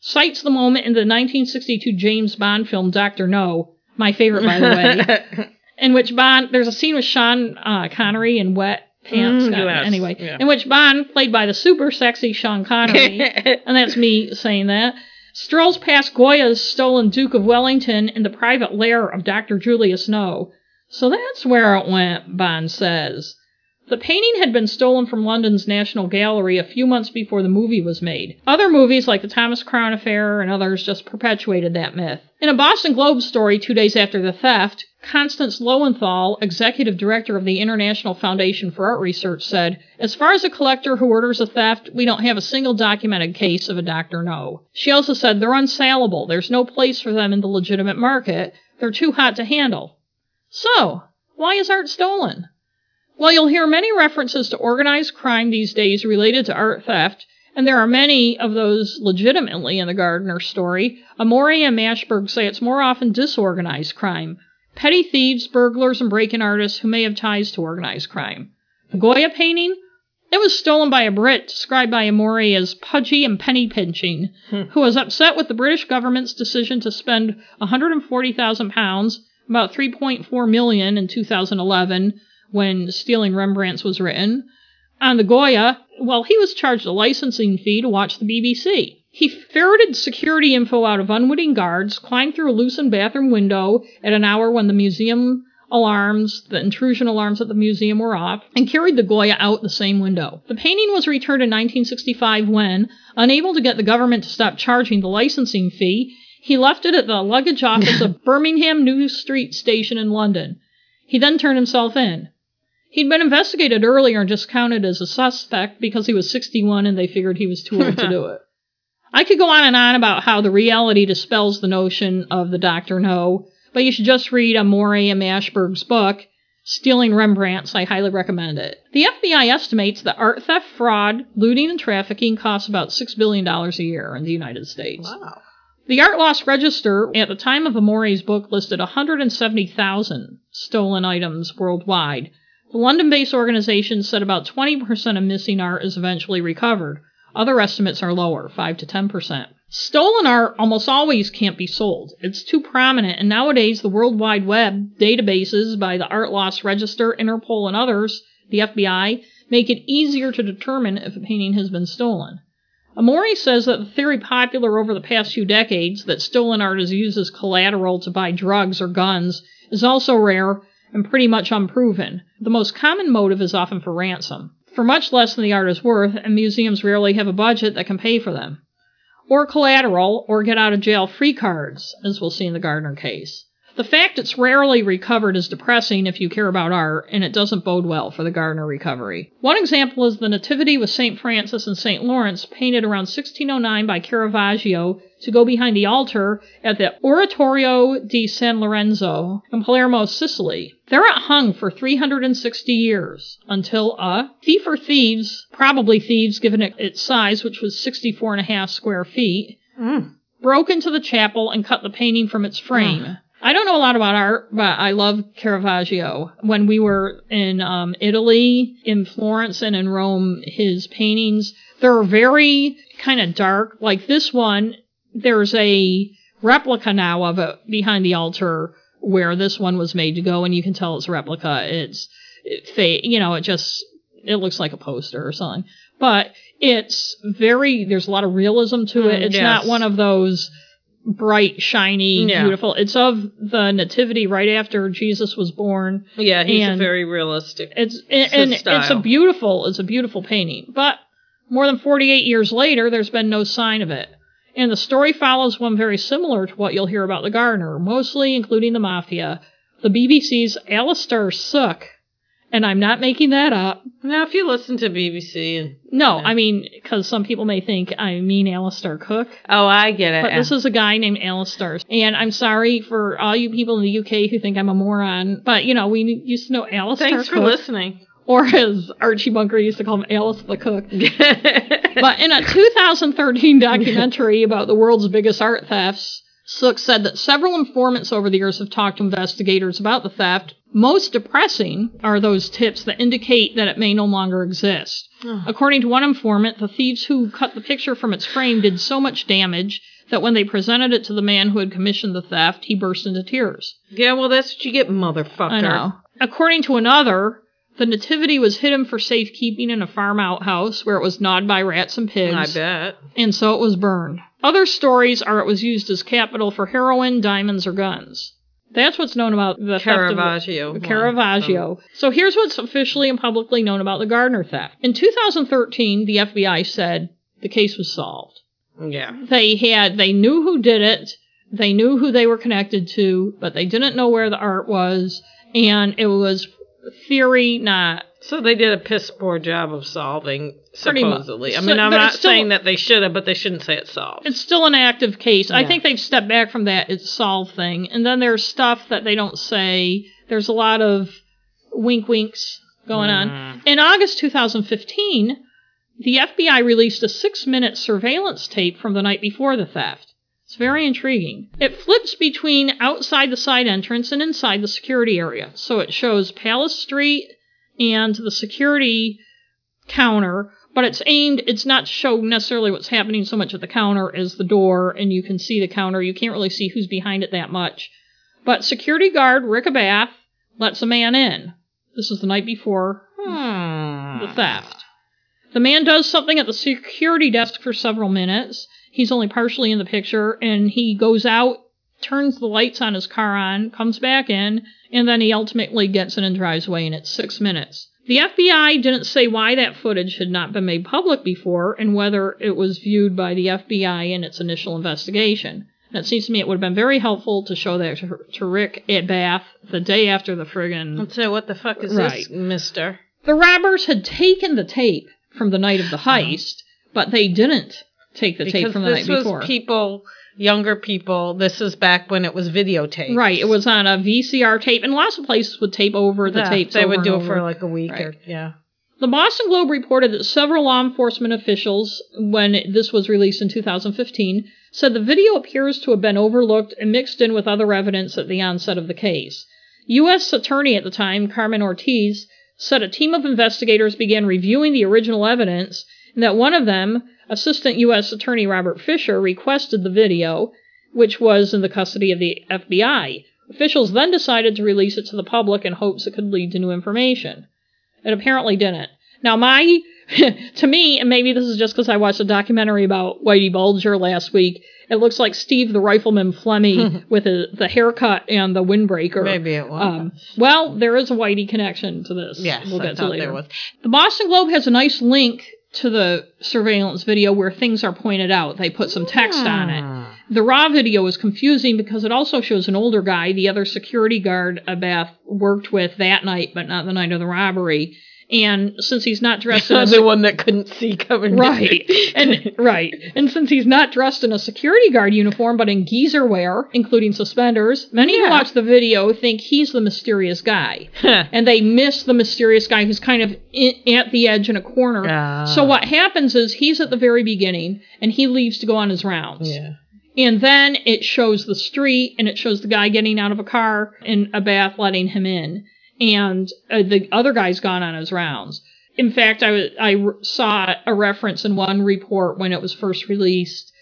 cites the moment in the 1962 James Bond film Dr. No, my favorite by the way, in which Bond, there's a scene with Sean uh, Connery in wet pants. Mm, yes, Anyway, yeah. in which Bond, played by the super sexy Sean Connery, and that's me saying that, strolls past Goya's stolen Duke of Wellington in the private lair of Dr. Julius No. So that's where it went, Bond says. The painting had been stolen from London's National Gallery a few months before the movie was made. Other movies, like the Thomas Crown Affair and others, just perpetuated that myth. In a Boston Globe story two days after the theft, Constance Lowenthal, executive director of the International Foundation for Art Research, said, As far as a collector who orders a theft, we don't have a single documented case of a Dr. No. She also said they're unsaleable. There's no place for them in the legitimate market. They're too hot to handle. So, why is art stolen? Well, you'll hear many references to organized crime these days related to art theft, and there are many of those legitimately in the Gardner story. Amore and Mashberg say it's more often disorganized crime. Petty thieves, burglars, and break-in artists who may have ties to organized crime. The Goya painting? It was stolen by a Brit, described by Amore as pudgy and penny pinching, hmm. who was upset with the British government's decision to spend £140,000, about 3.4 million in 2011, when Stealing Rembrandts was written, on the Goya, well, he was charged a licensing fee to watch the BBC. He ferreted security info out of unwitting guards, climbed through a loosened bathroom window at an hour when the museum alarms, the intrusion alarms at the museum were off, and carried the Goya out the same window. The painting was returned in 1965 when, unable to get the government to stop charging the licensing fee, he left it at the luggage office of Birmingham New Street Station in London. He then turned himself in. He'd been investigated earlier and discounted as a suspect because he was 61 and they figured he was too old to do it. I could go on and on about how the reality dispels the notion of the Doctor No, but you should just read Amore and Mashberg's book, Stealing Rembrandts. I highly recommend it. The FBI estimates that art theft, fraud, looting, and trafficking costs about $6 billion a year in the United States. Wow. The Art Loss Register at the time of Amore's book listed 170,000 stolen items worldwide. The London based organization said about 20% of missing art is eventually recovered. Other estimates are lower, 5 to 10%. Stolen art almost always can't be sold. It's too prominent, and nowadays the World Wide Web databases by the Art Loss Register, Interpol, and others, the FBI, make it easier to determine if a painting has been stolen. Amore says that the theory popular over the past few decades that stolen art is used as collateral to buy drugs or guns is also rare and pretty much unproven. The most common motive is often for ransom, for much less than the art is worth, and museums rarely have a budget that can pay for them. Or collateral, or get out of jail free cards, as we'll see in the Gardner case. The fact it's rarely recovered is depressing if you care about art, and it doesn't bode well for the Gardner recovery. One example is the Nativity with St. Francis and St. Lawrence, painted around 1609 by Caravaggio to go behind the altar at the Oratorio di San Lorenzo in Palermo, Sicily. There it hung for 360 years until a thief or thieves, probably thieves given it its size, which was 64 and a half square feet, Mm. broke into the chapel and cut the painting from its frame. I don't know a lot about art, but I love Caravaggio. When we were in um, Italy, in Florence, and in Rome, his paintings, they're very kind of dark. Like this one, there's a replica now of it behind the altar where this one was made to go, and you can tell it's a replica. It's, it, fa- you know, it just, it looks like a poster or something. But it's very, there's a lot of realism to it. Mm, It's yes. not one of those bright, shiny, Yeah. beautiful. It's of the nativity right after Jesus was born. Yeah, he's And- a very realistic. It's It's and it's a beautiful, it's a beautiful painting. But more than 48 years later, there's been no sign of it. And the story follows one very similar to what you'll hear about the Gardner, mostly including the mafia. The BBC's Alastair Sooke, and I'm not making that up. Now, if you listen to BBC and No. I mean, because some people may think I mean Alistair Cooke. oh, I get it. But this is a guy named Alistair. And I'm sorry for all you people in the UK who think I'm a moron. But, you know, we used to know Alistair Thanks for listening. or as Archie Bunker used to call him, Alice the Cook. But in a 2013 documentary about the world's biggest art thefts, Sooke said that several informants over the years have talked to investigators about the theft. Most depressing are those tips that indicate that it may no longer exist. According to one informant, the thieves who cut the picture from its frame did so much damage that when they presented it to the man who had commissioned the theft, he burst into tears. yeah, well, that's what you get, motherfucker. I know. According to another, the nativity was hidden for safekeeping in a farm outhouse where it was gnawed by rats and pigs, I bet. and so it was burned. Other stories are it was used as capital for heroin, diamonds, or guns. That's what's known about the theft of- Caravaggio. one. Caravaggio. So here's what's officially and publicly known about the Gardner theft. In 2013, the FBI said the case was solved. Yeah. They had they knew who did it, they knew who they were connected to, but they didn't know where the art was, and it was theory, not So they did a piss poor job of solving, Pretty supposedly. I So- mean, I'm not still- saying that they should have, but they shouldn't say it's solved. it's still an active case. I think they've stepped back from that it's solved thing. And then there's stuff that they don't say. There's a lot of wink winks going on. Mm. In August 2015, the FBI released a six minute surveillance tape from the night before the theft. It's very intriguing. It flips between outside the side entrance and inside the security area. So it shows Palace Street and the security counter, but it's aimed, it's not to show necessarily what's happening so much at the counter as the door, and you can see the counter. You can't really see who's behind it that much. But security guard Rick Abath lets a man in. This is the night before Hmm. the theft. The man does something at the security desk for several minutes. He's only partially in the picture, and he goes out, turns the lights on his car on, comes back in, and then he ultimately gets in and drives away, and it's six minutes. The FBI didn't say why that footage had not been made public before and whether it was viewed by the FBI in its initial investigation. And it seems to me it would have been very helpful to show that to, to Rick Abath the day after the friggin' Let's say, what the fuck is Right. this, mister? The robbers had taken the tape from the night of the uh-huh. heist, but they didn't take the tape from the night before. Because this was people, younger people. This is back when it was videotape. right, it was on a VCR tape, and lots of places would tape over the Yeah, tapes. They would do it for like a week Right. or yeah. The Boston Globe reported that several law enforcement officials, when this was released in 2015, said the video appears to have been overlooked and mixed in with other evidence at the onset of the case. U.S. Attorney at the time, Carmen Ortiz, said a team of investigators began reviewing the original evidence and that one of them, Assistant U.S. Attorney Robert Fisher, requested the video, which was in the custody of the FBI. Officials then decided to release it to the public in hopes it could lead to new information. It apparently didn't. Now, my, to me, and maybe this is just because I watched a documentary about Whitey Bulger last week, it looks like Steve the Rifleman Flemmi with a, the haircut and the windbreaker. Maybe it was. Um, well, there is a Whitey connection to this. yes, we'll I to thought later. there was. The Boston Globe has a nice link to the surveillance video where things are pointed out. They put some text on it. Hmm. The raw video is confusing because it also shows an older guy, the other security guard Abath worked with that night, but not the night of the robbery. And since he's not dressed in a the one that couldn't see coming. Right. And right. And since he's not dressed in a security guard uniform but in geezer wear, including suspenders, many who watch the video think he's the mysterious guy. and they miss the mysterious guy who's kind of in, at the edge in a corner. Ah. So what happens is he's at the very beginning and he leaves to go on his rounds. yeah. And then it shows the street and it shows the guy getting out of a car and Abath letting him in. And uh, the other guy's gone on his rounds. In fact, I, w- I r- saw a reference in one report when it was first released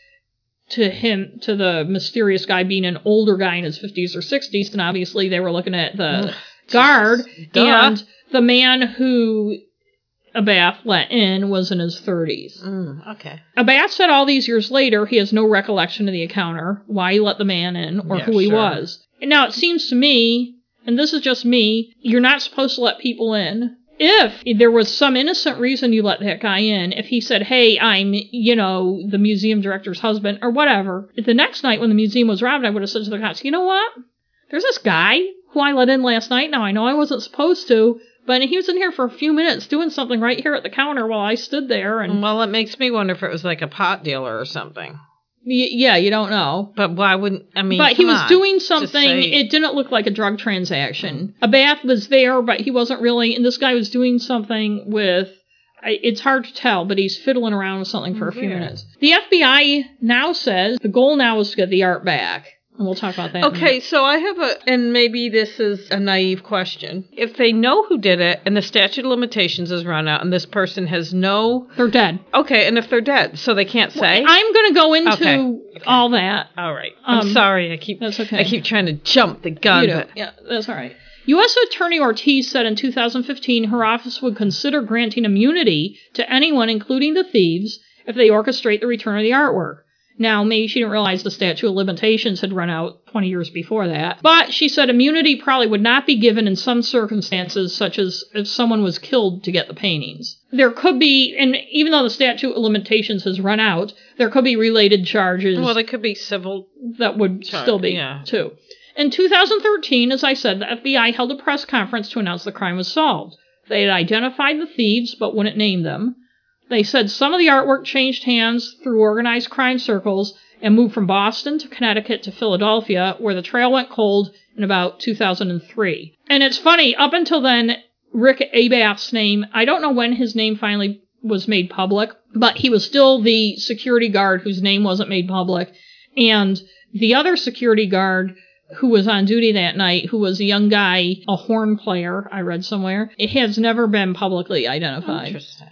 to him, to the mysterious guy being an older guy in his 50s or 60s. And obviously they were looking at the guard. Duh. And the man who Abath let in was in his 30s. Mm, okay. Abath said all these years later he has no recollection of the encounter, why he let the man in, or Yeah, who he sure. was. And now it seems to me, and this is just me, you're not supposed to let people in. If there was some innocent reason you let that guy in, if he said, hey, I'm, you know, the museum director's husband, or whatever, the next night when the museum was robbed, I would have said to the cops, you know what? There's this guy who I let in last night. Now I know I wasn't supposed to, but he was in here for a few minutes doing something right here at the counter while I stood there and Well, it makes me wonder if it was like a pot dealer or something. Y- yeah, you don't know. But why wouldn't I mean? But he was on. doing something. It didn't look like a drug transaction. Abath was there, but he wasn't really. And this guy was doing something with. It's hard to tell, but he's fiddling around with something for a few minutes. The FBI now says the goal now is to get the art back, we'll talk about that. in a minute. Okay, so I have a, and maybe this is a naive question. If they know who did it and the statute of limitations is run out and this person has no, they're dead. okay, and if they're dead, so they can't say. I'm going to go into Okay. all that. All right, Um, I'm sorry. I keep, that's okay. I keep trying to jump the gun, You but Yeah, that's all right. U.S. Attorney Ortiz said in 2015 her office would consider granting immunity to anyone, including the thieves, if they orchestrate the return of the artwork. Now, maybe she didn't realize the statute of limitations had run out 20 years before that. But she said immunity probably would not be given in some circumstances, such as if someone was killed to get the paintings. There could be, and even though the statute of limitations has run out, there could be related charges well, there could be civil. that would still be yeah. too. In 2013, as I said, the FBI held a press conference to announce the crime was solved. They had identified the thieves but wouldn't name them. They said some of the artwork changed hands through organized crime circles and moved from Boston to Connecticut to Philadelphia, where the trail went cold in about 2003. And it's funny, up until then, Rick Abath's name, I don't know when his name finally was made public, but he was still the security guard whose name wasn't made public. And the other security guard who was on duty that night, who was a young guy, a horn player, I read somewhere, it has never been publicly identified. Interesting.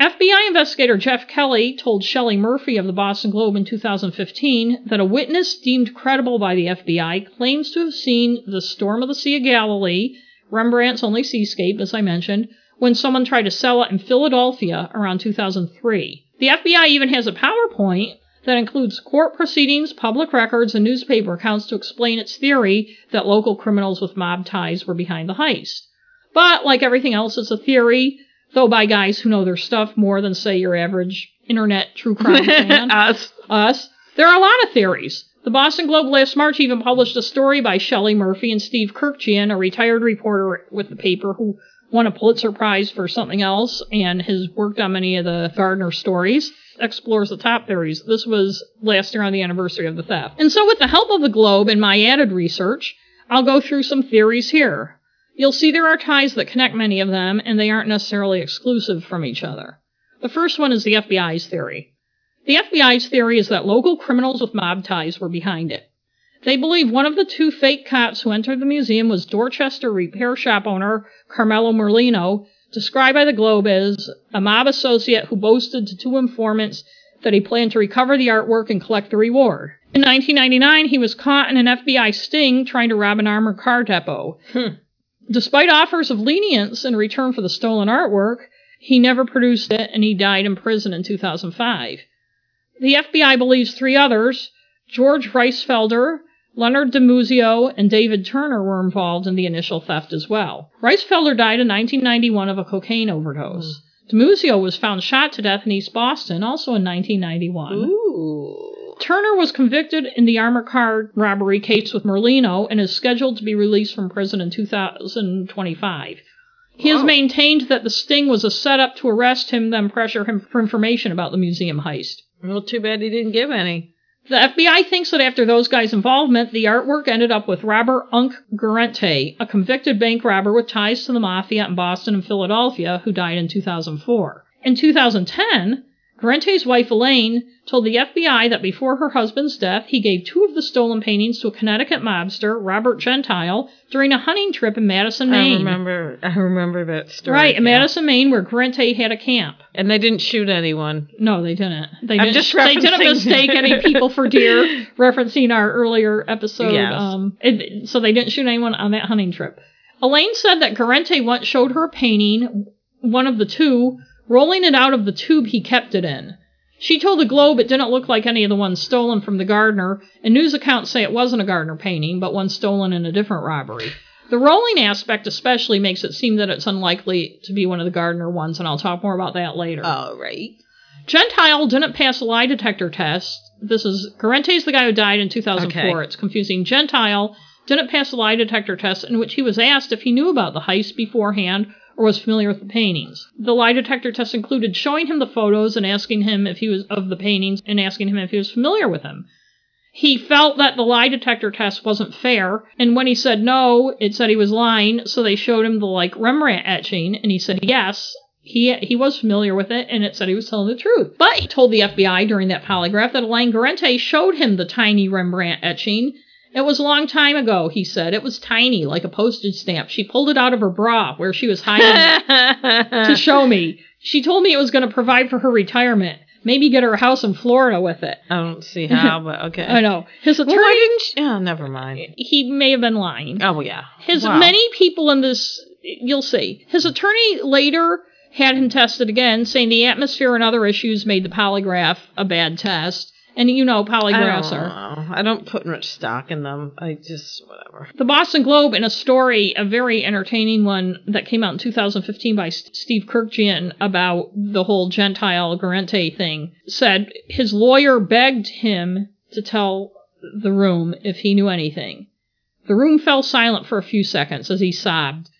FBI investigator Geoff Kelly told Shelley Murphy of the Boston Globe in 2015 that a witness deemed credible by the FBI claims to have seen the Storm of the Sea of Galilee, Rembrandt's only seascape, as I mentioned, when someone tried to sell it in Philadelphia around 2003. The FBI even has a PowerPoint that includes court proceedings, public records, and newspaper accounts to explain its theory that local criminals with mob ties were behind the heist. But, like everything else, it's a theory, though by guys who know their stuff more than, say, your average internet true crime fan. Us. Us. There are a lot of theories. The Boston Globe last March even published a story by Shelley Murphy and Steve Kurkjian, a retired reporter with the paper who won a Pulitzer Prize for something else and has worked on many of the Gardner stories. Explores the top theories. This was last year on the anniversary of the theft. And so, with the help of the Globe and my added research, I'll go through some theories here. You'll see there are ties that connect many of them, and they aren't necessarily exclusive from each other. The first one is the FBI's theory. The FBI's theory is that local criminals with mob ties were behind it. They believe one of the two fake cops who entered the museum was Dorchester repair shop owner Carmelo Merlino, described by the Globe as a mob associate who boasted to two informants that he planned to recover the artwork and collect the reward. In 1999, he was caught in an FBI sting trying to rob an armored car depot. Hmm. Despite offers of lenience in return for the stolen artwork, he never produced it and he died in prison in 2005. The FBI believes three others, George Reissfelder, Leonard DeMuzio, and David Turner were involved in the initial theft as well. Reissfelder died in 1991 of a cocaine overdose. Hmm. DeMuzio was found shot to death in East Boston, also in 1991. Ooh. Turner was convicted in the armor car robbery case with Merlino and is scheduled to be released from prison in 2025. He has maintained that the sting was a setup to arrest him, then pressure him for information about the museum heist. Well, too bad he didn't give any. The FBI thinks that after those guys' involvement, the artwork ended up with Robert Unk Guarente, a convicted bank robber with ties to the mafia in Boston and Philadelphia, who died in 2004. In 2010, Guarente's wife Elaine told the FBI that before her husband's death, he gave two of the stolen paintings to a Connecticut mobster, Robert Gentile, during a hunting trip in Madison, Maine. I remember. I remember that story. Right, in yeah. Madison, Maine, where Guarente had a camp. And they didn't shoot anyone. No, they didn't. They I'm didn't. just they didn't mistake any people for deer, referencing our earlier episode. Yes. Um, it, so they didn't shoot anyone on that hunting trip. Elaine said that Guarente once showed her a painting, one of the two, rolling it out of the tube he kept it in. She told the Globe it didn't look like any of the ones stolen from the Gardner, and news accounts say it wasn't a Gardner painting, but one stolen in a different robbery. The rolling aspect especially makes it seem that it's unlikely to be one of the Gardner ones, and I'll talk more about that later. All right. Gentile didn't pass a lie detector test. This is Guarente's the guy who died in 2004. Okay. It's confusing. Gentile didn't pass a lie detector test in which he was asked if he knew about the heist beforehand or was familiar with the paintings. The lie detector test included showing him the photos and asking him if he was of the paintings and asking him if he was familiar with them. He felt that the lie detector test wasn't fair, and when he said no, it said he was lying, so they showed him the like Rembrandt etching, and he said yes. He, he was familiar with it, and it said he was telling the truth. But he told the FBI during that polygraph that Elaine Guarente showed him the tiny Rembrandt etching, it was a long time ago, he said. It was tiny, like a postage stamp. She pulled it out of her bra where she was hiding it to show me. She told me it was going to provide for her retirement. Maybe get her a house in Florida with it. I don't see how, but okay. I know. His attorney. Well, why didn't she? Oh, never mind. He may have been lying. Oh, yeah. His Wow. many people in this, you'll see. His attorney later had him tested again, saying the atmosphere and other issues made the polygraph a bad test. And you know, I polygraphs oh, don't are. know. I don't put much stock in them. I just, whatever. The Boston Globe, in a story, a very entertaining one that came out in 2015 by Steve Kurkjian about the whole Gentile Guarente thing, said his lawyer begged him to tell the room if he knew anything. The room fell silent for a few seconds as he sobbed.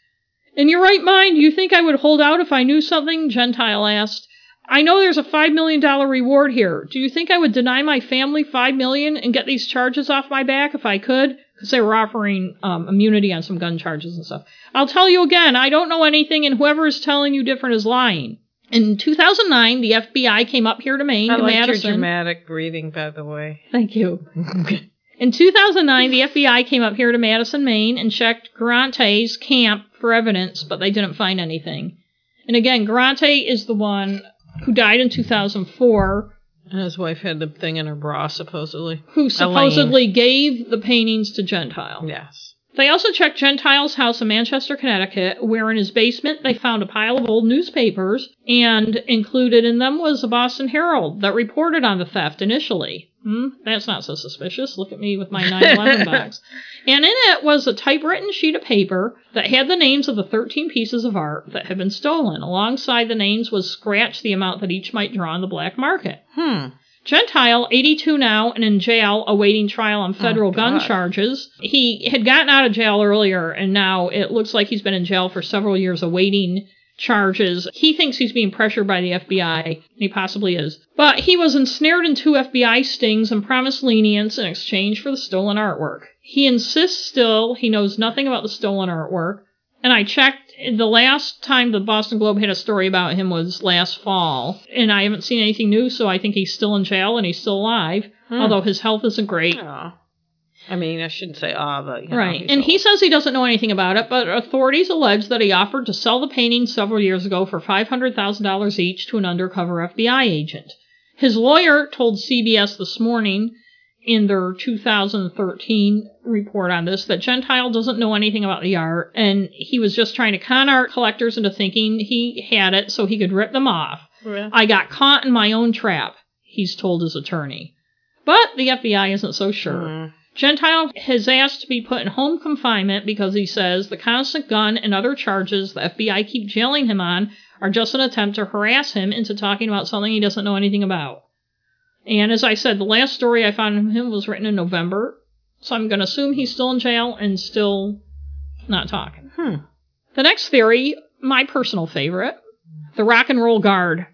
In your right mind, you think I would hold out if I knew something? Gentile asked. I know there's a five million dollar reward here. Do you think I would deny my family 5 million and get these charges off my back if I could? Because they were offering um, immunity on some gun charges and stuff. I'll tell you again, I don't know anything, and whoever is telling you different is lying. In 2009, the FBI came up here to Maine, I to like your dramatic reading, by the way. Thank you. In 2009, the FBI came up here to Madison, Maine, and checked Guarente's camp for evidence, but they didn't find anything. And again, Guarente is the one who died in 2004, And his wife had the thing in her bra, supposedly. who supposedly gave the paintings to Gentile. Yes. They also checked Gentile's house in Manchester, Connecticut, where in his basement they found a pile of old newspapers, and included in them was a Boston Herald that reported on the theft initially. Hmm, that's not so suspicious. Look at me with my 9/11 box. And in it was a typewritten sheet of paper that had the names of the 13 pieces of art that had been stolen. Alongside the names was scratched the amount that each might draw on the black market. Hmm. Gentile, 82 now, and in jail awaiting trial on federal Oh, gun charges. He had gotten out of jail earlier, and now it looks like he's been in jail for several years awaiting charges. He thinks he's being pressured by the FBI, and he possibly is. But he was ensnared in two FBI stings and promised lenience in exchange for the stolen artwork. He insists still he knows nothing about the stolen artwork. And I checked, the last time the Boston Globe had a story about him was last fall. And I haven't seen anything new, so I think he's still in jail and he's still alive. Hmm. Although his health isn't great. Oh. I mean, I shouldn't say ah, but you know, Right. he's And he says he doesn't know anything about it, but authorities allege that he offered to sell the paintings several years ago for $500,000 each to an undercover FBI agent. His lawyer told CBS this morning in their 2013 report on this that Gentile doesn't know anything about the art and he was just trying to con art collectors into thinking he had it so he could rip them off. Yeah. I got caught in my own trap, he's told his attorney. But the FBI isn't so sure. Hmm. Gentile has asked to be put in home confinement because he says the constant gun and other charges the FBI keep jailing him on are just an attempt to harass him into talking about something he doesn't know anything about. And as I said, the last story I found of him was written in November, so I'm going to assume he's still in jail and still not talking. Hmm. The next theory, my personal favorite, the rock and roll guard.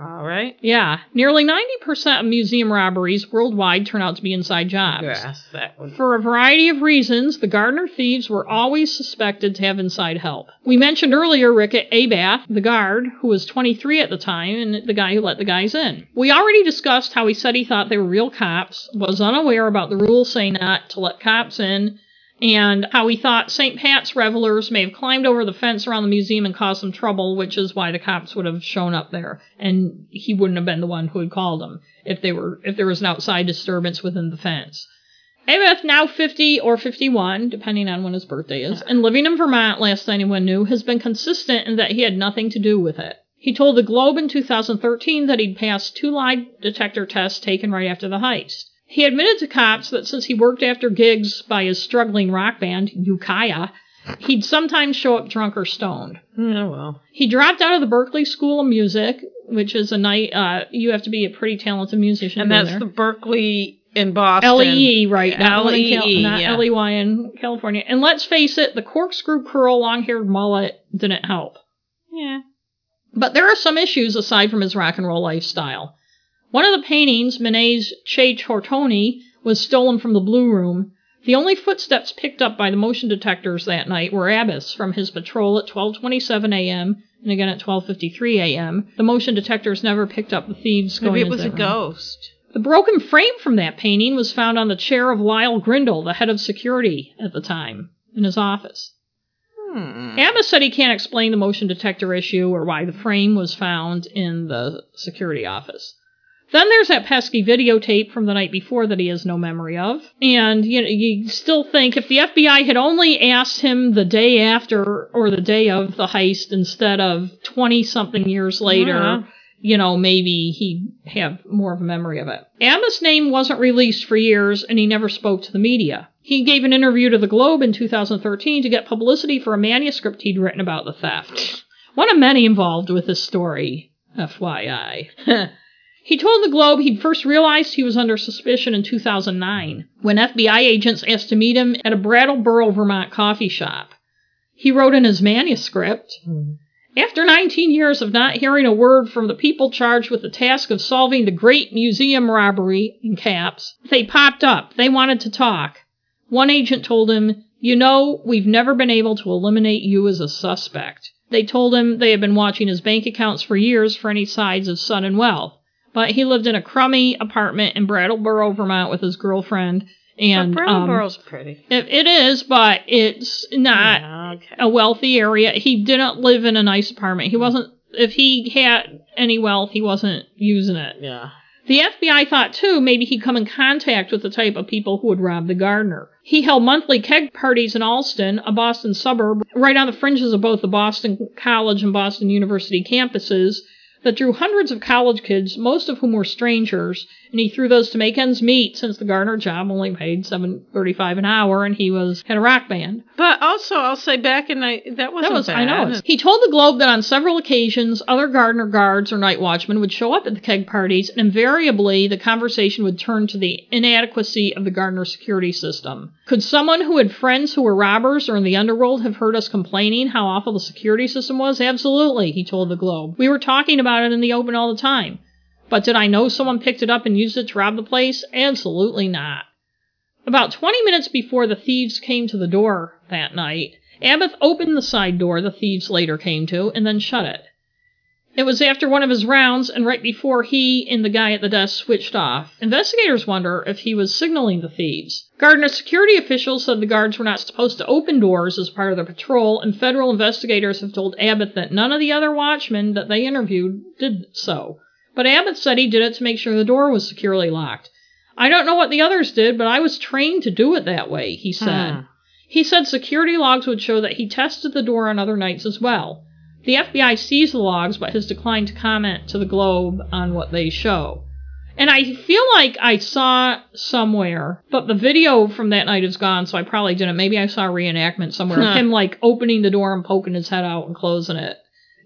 All right. Yeah, nearly 90% of museum robberies worldwide turn out to be inside jobs. Yes, that would. For a variety of reasons, the Gardner thieves were always suspected to have inside help. We mentioned earlier Rick Abath, the guard, who was 23 at the time and the guy who let the guys in. We already discussed how he said he thought they were real cops, was unaware about the rule saying not to let cops in, and how he thought St. Pat's revelers may have climbed over the fence around the museum and caused some trouble, which is why the cops would have shown up there, and he wouldn't have been the one who had called them if they were if there was an outside disturbance within the fence. Abath, now 50 or 51, depending on when his birthday is, and living in Vermont, last anyone knew, has been consistent in that he had nothing to do with it. He told the Globe in 2013 that he'd passed two lie detector tests taken right after the heist. He admitted to cops that since he worked after gigs by his struggling rock band, Ukiah, he'd sometimes show up drunk or stoned. Oh well. He dropped out of the Berklee School of Music, which is a night, uh, you have to be a pretty talented musician. And that's there. the Berklee in Boston. L-E-E, right. Not, in Cal- not yeah. L-E-Y in California. And let's face it, the corkscrew curl, long-haired mullet didn't help. Yeah. But there are some issues aside from his rock and roll lifestyle. One of the paintings, Manet's Chez Tortoni, was stolen from the Blue Room. The only footsteps picked up by the motion detectors that night were Abath's from his patrol at 12:27 a.m. and again at 12:53 a.m. The motion detectors never picked up the thieves going Maybe it was a room. ghost. The broken frame from that painting was found on the chair of Lyle Grindle, the head of security at the time, in his office. Hmm. Abath said he can't explain the motion detector issue or why the frame was found in the security office. Then there's that pesky videotape from the night before that he has no memory of. And you know, you still think if the FBI had only asked him the day after or the day of the heist instead of 20 something years later, Yeah. you know, maybe he'd have more of a memory of it. Abath's name wasn't released for years and he never spoke to the media. He gave an interview to the Globe in 2013 to get publicity for a manuscript he'd written about the theft. One of many involved with this story, FYI. He told the Globe he'd first realized he was under suspicion in 2009 when FBI agents asked to meet him at a Brattleboro, Vermont coffee shop. He wrote in his manuscript hmm. After 19 years of not hearing a word from the people charged with the task of solving the great museum robbery, in caps, they popped up. They wanted to talk. One agent told him, You know, we've never been able to eliminate you as a suspect. They told him they had been watching his bank accounts for years for any signs of sudden wealth. But he lived in a crummy apartment in Brattleboro, Vermont with his girlfriend. And but um, Brattleboro's pretty. it, it is, but it's not Yeah, okay. a wealthy area. He didn't live in a nice apartment. He wasn't. If he had any wealth, he wasn't using it. Yeah. The FBI thought too maybe he'd come in contact with the type of people who would rob the Gardner. He held monthly keg parties in Allston, a Boston suburb, right on the fringes of both the Boston College and Boston University campuses, that drew hundreds of college kids, most of whom were strangers, and he threw those to make ends meet since the Gardner job only paid seven thirty five an hour and he was had a rock band. But also, I'll say back in I that wasn't That was, bad. I know. He told the Globe that on several occasions, other Gardner guards or night watchmen would show up at the keg parties, and invariably the conversation would turn to the inadequacy of the Gardner security system. Could someone who had friends who were robbers or in the underworld have heard us complaining how awful the security system was? Absolutely, he told the Globe. We were talking about it in the open all the time. But did I know someone picked it up and used it to rob the place? Absolutely not. About 20 minutes before the thieves came to the door that night, Abath opened the side door the thieves later came to and then shut it. It was after one of his rounds and right before he and the guy at the desk switched off. Investigators wonder if he was signaling the thieves. Gardner security officials said the guards were not supposed to open doors as part of their patrol, and federal investigators have told Abath that none of the other watchmen that they interviewed did so. But Abath said he did it to make sure the door was securely locked. I don't know what the others did, but I was trained to do it that way, he said. Hmm. He said security logs would show that he tested the door on other nights as well. The FBI sees the logs but has declined to comment to the Globe on what they show. And I feel like I saw somewhere, but the video from that night is gone, so I probably didn't. Maybe I saw a reenactment somewhere of him like opening the door and poking his head out and closing it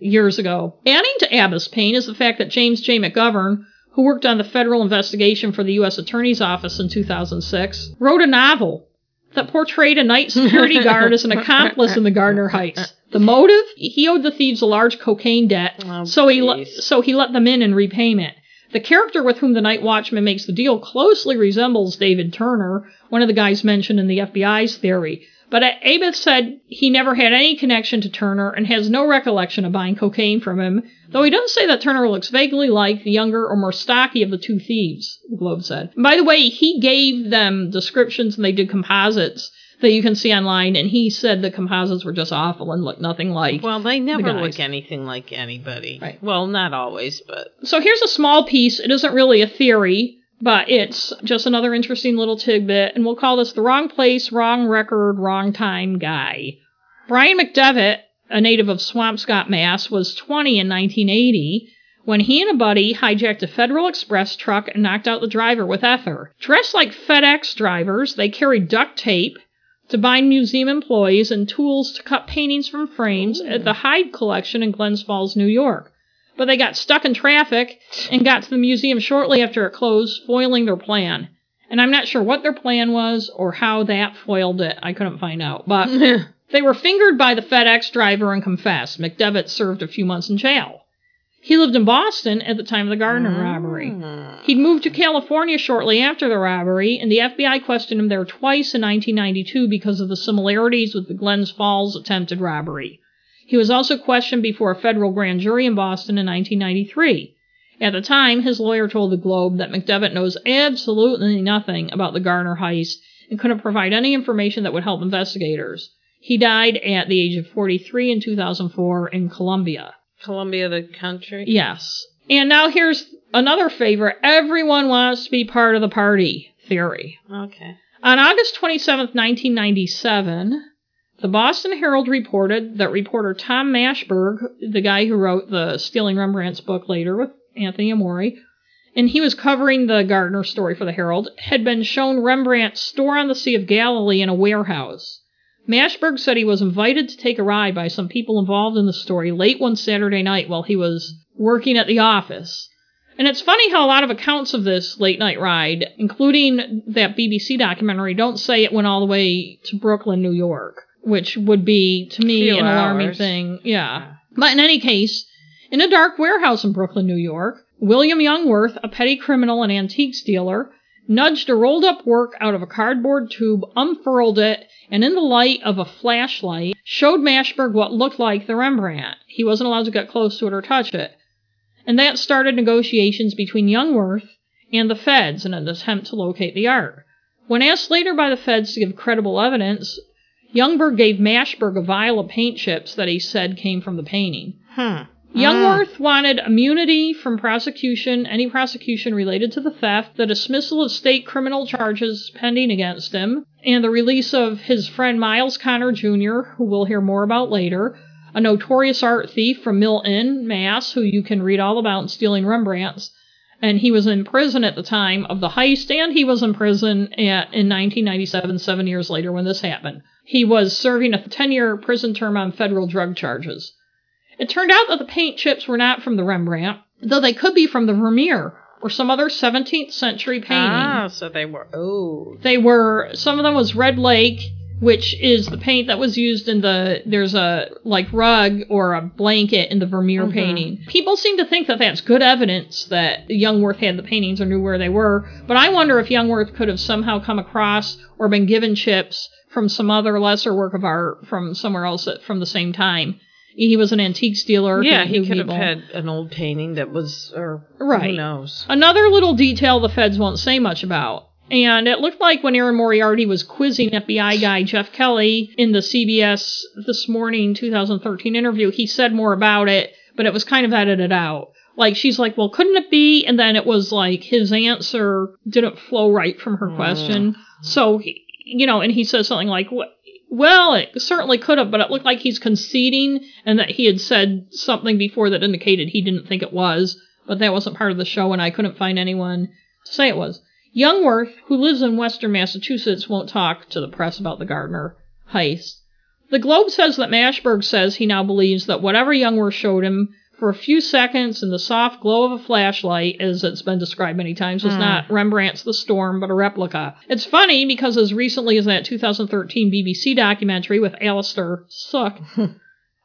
years ago. Adding to Abath's pain is the fact that James J. McGovern, who worked on the federal investigation for the U.S. Attorney's Office in 2006, wrote a novel that portrayed a night security guard as an accomplice in the Gardner Heist. The motive? He owed the thieves a large cocaine debt, Oh, so he le- so he let them in in repayment. The character with whom the night watchman makes the deal closely resembles David Turner, one of the guys mentioned in the FBI's theory. But Abath said he never had any connection to Turner and has no recollection of buying cocaine from him, though he does say that Turner looks vaguely like the younger or more stocky of the two thieves, the Globe said. And by the way, he gave them descriptions and they did composites that you can see online, and he said the composites were just awful and looked nothing like. Well, they never guys. look anything like anybody. Right. Well, not always, but So here's a small piece. It isn't really a theory, but it's just another interesting little tidbit, and we'll call this the wrong place, wrong record, wrong time guy. Brian McDevitt, a native of Swampscott, Mass, was 20 in 1980 when he and a buddy hijacked a Federal Express truck and knocked out the driver with ether. Dressed like FedEx drivers, they carried duct tape to bind museum employees and tools to cut paintings from frames at the Hyde Collection in Glens Falls, New York but they got stuck in traffic and got to the museum shortly after it closed, foiling their plan. And I'm not sure what their plan was or how that foiled it. I couldn't find out. But they were fingered by the FedEx driver and confessed. McDevitt served a few months in jail. He lived in Boston at the time of the Gardner ah. robbery. He'd moved to California shortly after the robbery, and the FBI questioned him there twice in 1992 because of the similarities with the Glens Falls attempted robbery. He was also questioned before a federal grand jury in Boston in 1993. At the time, his lawyer told the Globe that McDevitt knows absolutely nothing about the Gardner heist and couldn't provide any information that would help investigators. He died at the age of 43 in 2004 in Colombia. Colombia, the country. Yes. And now here's another favorite. Everyone wants to be part of the party theory. Okay. On August 27, 1997, the Boston Herald reported that reporter Tom Mashberg, the guy who wrote the Stealing Rembrandt's book later with Anthony Amore, and he was covering the Gardner story for the Herald, had been shown Rembrandt's Storm on the Sea of Galilee in a warehouse. Mashberg said he was invited to take a ride by some people involved in the story late one Saturday night while he was working at the office. And it's funny how a lot of accounts of this late night ride, including that BBC documentary, don't say it went all the way to Brooklyn, New York, which would be, to me, Few an alarming hours. thing. Yeah. But in any case, in a dark warehouse in Brooklyn, New York, William Youngworth, a petty criminal and antiques dealer, nudged a rolled up work out of a cardboard tube, unfurled it, and in the light of a flashlight, showed Mashberg what looked like the Rembrandt. He wasn't allowed to get close to it or touch it. And that started negotiations between Youngworth and the feds in an attempt to locate the art. When asked later by the feds to give credible evidence, Youngworth gave Mashberg a vial of paint chips that he said came from the painting. Hmm. Youngworth wanted immunity from prosecution, any prosecution related to the theft, the dismissal of state criminal charges pending against him, and the release of his friend Miles Connor Jr., who we'll hear more about later, a notorious art thief from Milton, Mass., who you can read all about in Stealing Rembrandts. And he was in prison at the time of the heist, and he was in prison at, in 1997, seven years later when this happened. He was serving a 10 year prison term on federal drug charges. It turned out that the paint chips were not from the Rembrandt, though they could be from the Vermeer or some other 17th century painting. Ah, so they were. Oh. They were some of them was Red Lake, which is the paint that was used in the there's a like rug or a blanket in the Vermeer Mhm. painting. People seem to think that that's good evidence that Youngworth had the paintings or knew where they were, but I wonder if Youngworth could have somehow come across or been given chips from some other lesser work of art from somewhere else at, from the same time. He was an antiques dealer. Yeah, he could have had an old painting that was, or Right. who knows? Another little detail the feds won't say much about. And it looked like when Erin Moriarty was quizzing FBI guy Geoff Kelly in the CBS This Morning 2013 interview, he said more about it, but it was kind of edited out. Like, she's like, well, couldn't it be? And then it was like his answer didn't flow right from her hmm. question. So, he, you know, and he says something like, well, it certainly could have, but it looked like he's conceding and that he had said something before that indicated he didn't think it was, but that wasn't part of the show and I couldn't find anyone to say it was. Youngworth, who lives in western Massachusetts, won't talk to the press about the Gardner heist. The Globe says that Mashberg says he now believes that whatever Youngworth showed him for a few seconds in the soft glow of a flashlight, as it's been described many times, was Hmm. not Rembrandt's The Storm, but a replica. It's funny because as recently as that 2013 BBC documentary with Alastair Sooke,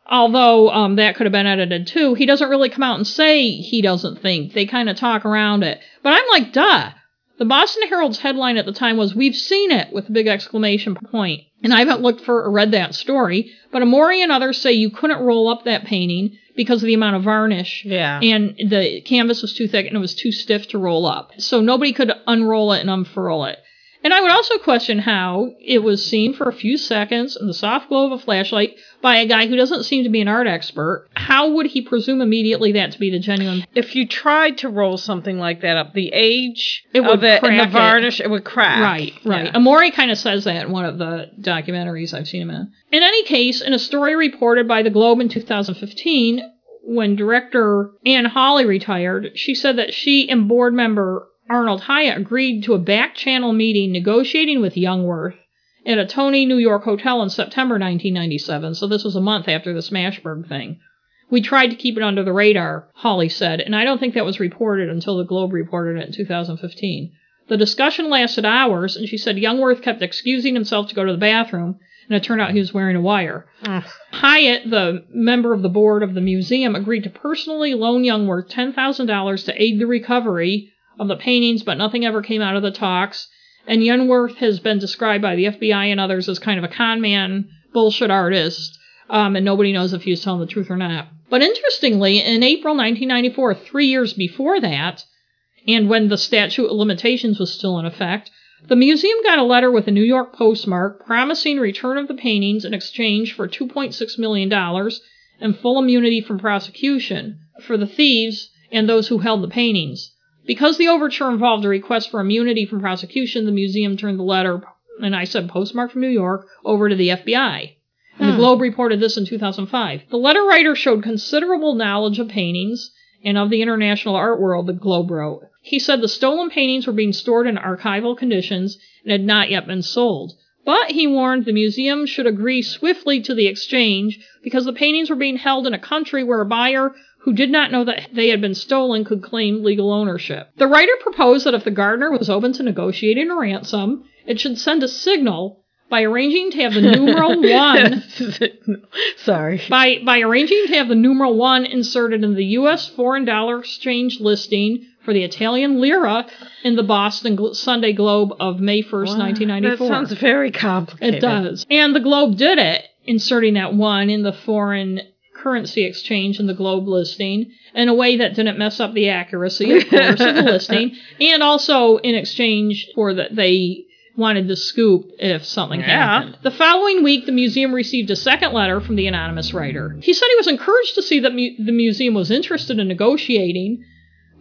although um, that could have been edited too, he doesn't really come out and say he doesn't think. They kind of talk around it. But I'm like, duh. The Boston Herald's headline at the time was, We've seen it, with a big exclamation point. And I haven't looked for or read that story, but Amore and others say you couldn't roll up that painting because of the amount of varnish. Yeah. And the canvas was too thick and it was too stiff to roll up. So nobody could unroll it and unfurl it. And I would also question how it was seen for a few seconds in the soft glow of a flashlight by a guy who doesn't seem to be an art expert. How would he presume immediately that to be the genuine? if you tried to roll something like that up, the age It would of it and crack the varnish, it, would crack. Right, right. Yeah. Amore kind of says that in one of the documentaries I've seen him in. In any case, in a story reported by the Globe in 2015, when director Anne Hawley retired, she said that she and board member Arnold Hyatt agreed to a back channel meeting negotiating with Youngworth at a Tony New York hotel in September 1997, so this was a month after the Mashberg thing. We tried to keep it under the radar, Hawley said, and I don't think that was reported until the Globe reported it in 2015. The discussion lasted hours, and she said Youngworth kept excusing himself to go to the bathroom, and it turned out he was wearing a wire. Ugh. Hyatt, the member of the board of the museum, agreed to personally loan Youngworth $10,000 to aid the recovery of the paintings, but nothing ever came out of the talks. And Youngworth has been described by the FBI and others as kind of a con man, bullshit artist, um, and nobody knows if he's telling the truth or not. But interestingly, in April 1994, three years before that, and when the statute of limitations was still in effect, the museum got a letter with a New York postmark promising return of the paintings in exchange for $2.6 million and full immunity from prosecution for the thieves and those who held the paintings. Because the overture involved a request for immunity from prosecution, the museum turned the letter, and I said postmark from New York, over to the FBI. And the Hmm. Globe reported this in 2005. The letter writer showed considerable knowledge of paintings and of the international art world, the Globe wrote. He said the stolen paintings were being stored in archival conditions and had not yet been sold. But he warned the museum should agree swiftly to the exchange because the paintings were being held in a country where a buyer who did not know that they had been stolen could claim legal ownership. The writer proposed that if the Gardner was open to negotiating a ransom, it should send a signal by arranging to have the numeral one Sorry. by by arranging to have the numeral one inserted in the U.S. foreign dollar exchange listing for the Italian lira in the Boston Glo- Sunday Globe of May 1st, Wow, 1994. That sounds very complicated. It does. And the Globe did it, inserting that one in the foreign currency exchange in the Globe listing in a way that didn't mess up the accuracy, of course, of the listing, and also in exchange for that they wanted the scoop if something Yeah. happened. The following week, the museum received a second letter from the anonymous writer. He said he was encouraged to see that mu- the museum was interested in negotiating,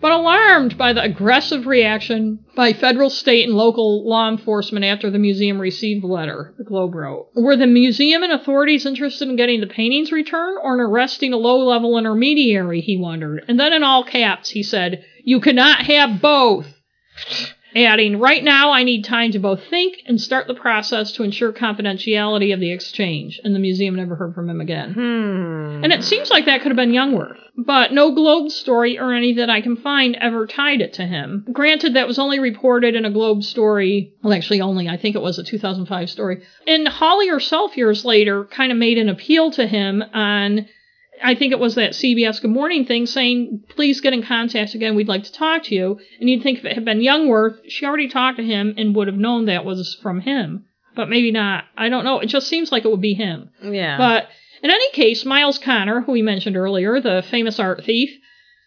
but alarmed by the aggressive reaction by federal, state, and local law enforcement after the museum received the letter, the Globe wrote. Were the museum and authorities interested in getting the paintings returned or in arresting a low level intermediary, he wondered. And then in all caps, he said, You cannot have both. Adding, right now I need time to both think and start the process to ensure confidentiality of the exchange. And the museum never heard from him again. Hmm. And it seems like that could have been Youngworth, but no Globe story or any that I can find ever tied it to him. Granted, that was only reported in a Globe story, well, actually, only, I think it was a 2005 story. And Hawley herself, years later, kind of made an appeal to him on. I think it was that CBS Good Morning thing saying, please get in contact again, we'd like to talk to you. And you'd think if it had been Youngworth, she already talked to him and would have known that was from him. But maybe not. I don't know. It just seems like it would be him. yeah. But in any case, Miles Connor, who we mentioned earlier, the famous art thief,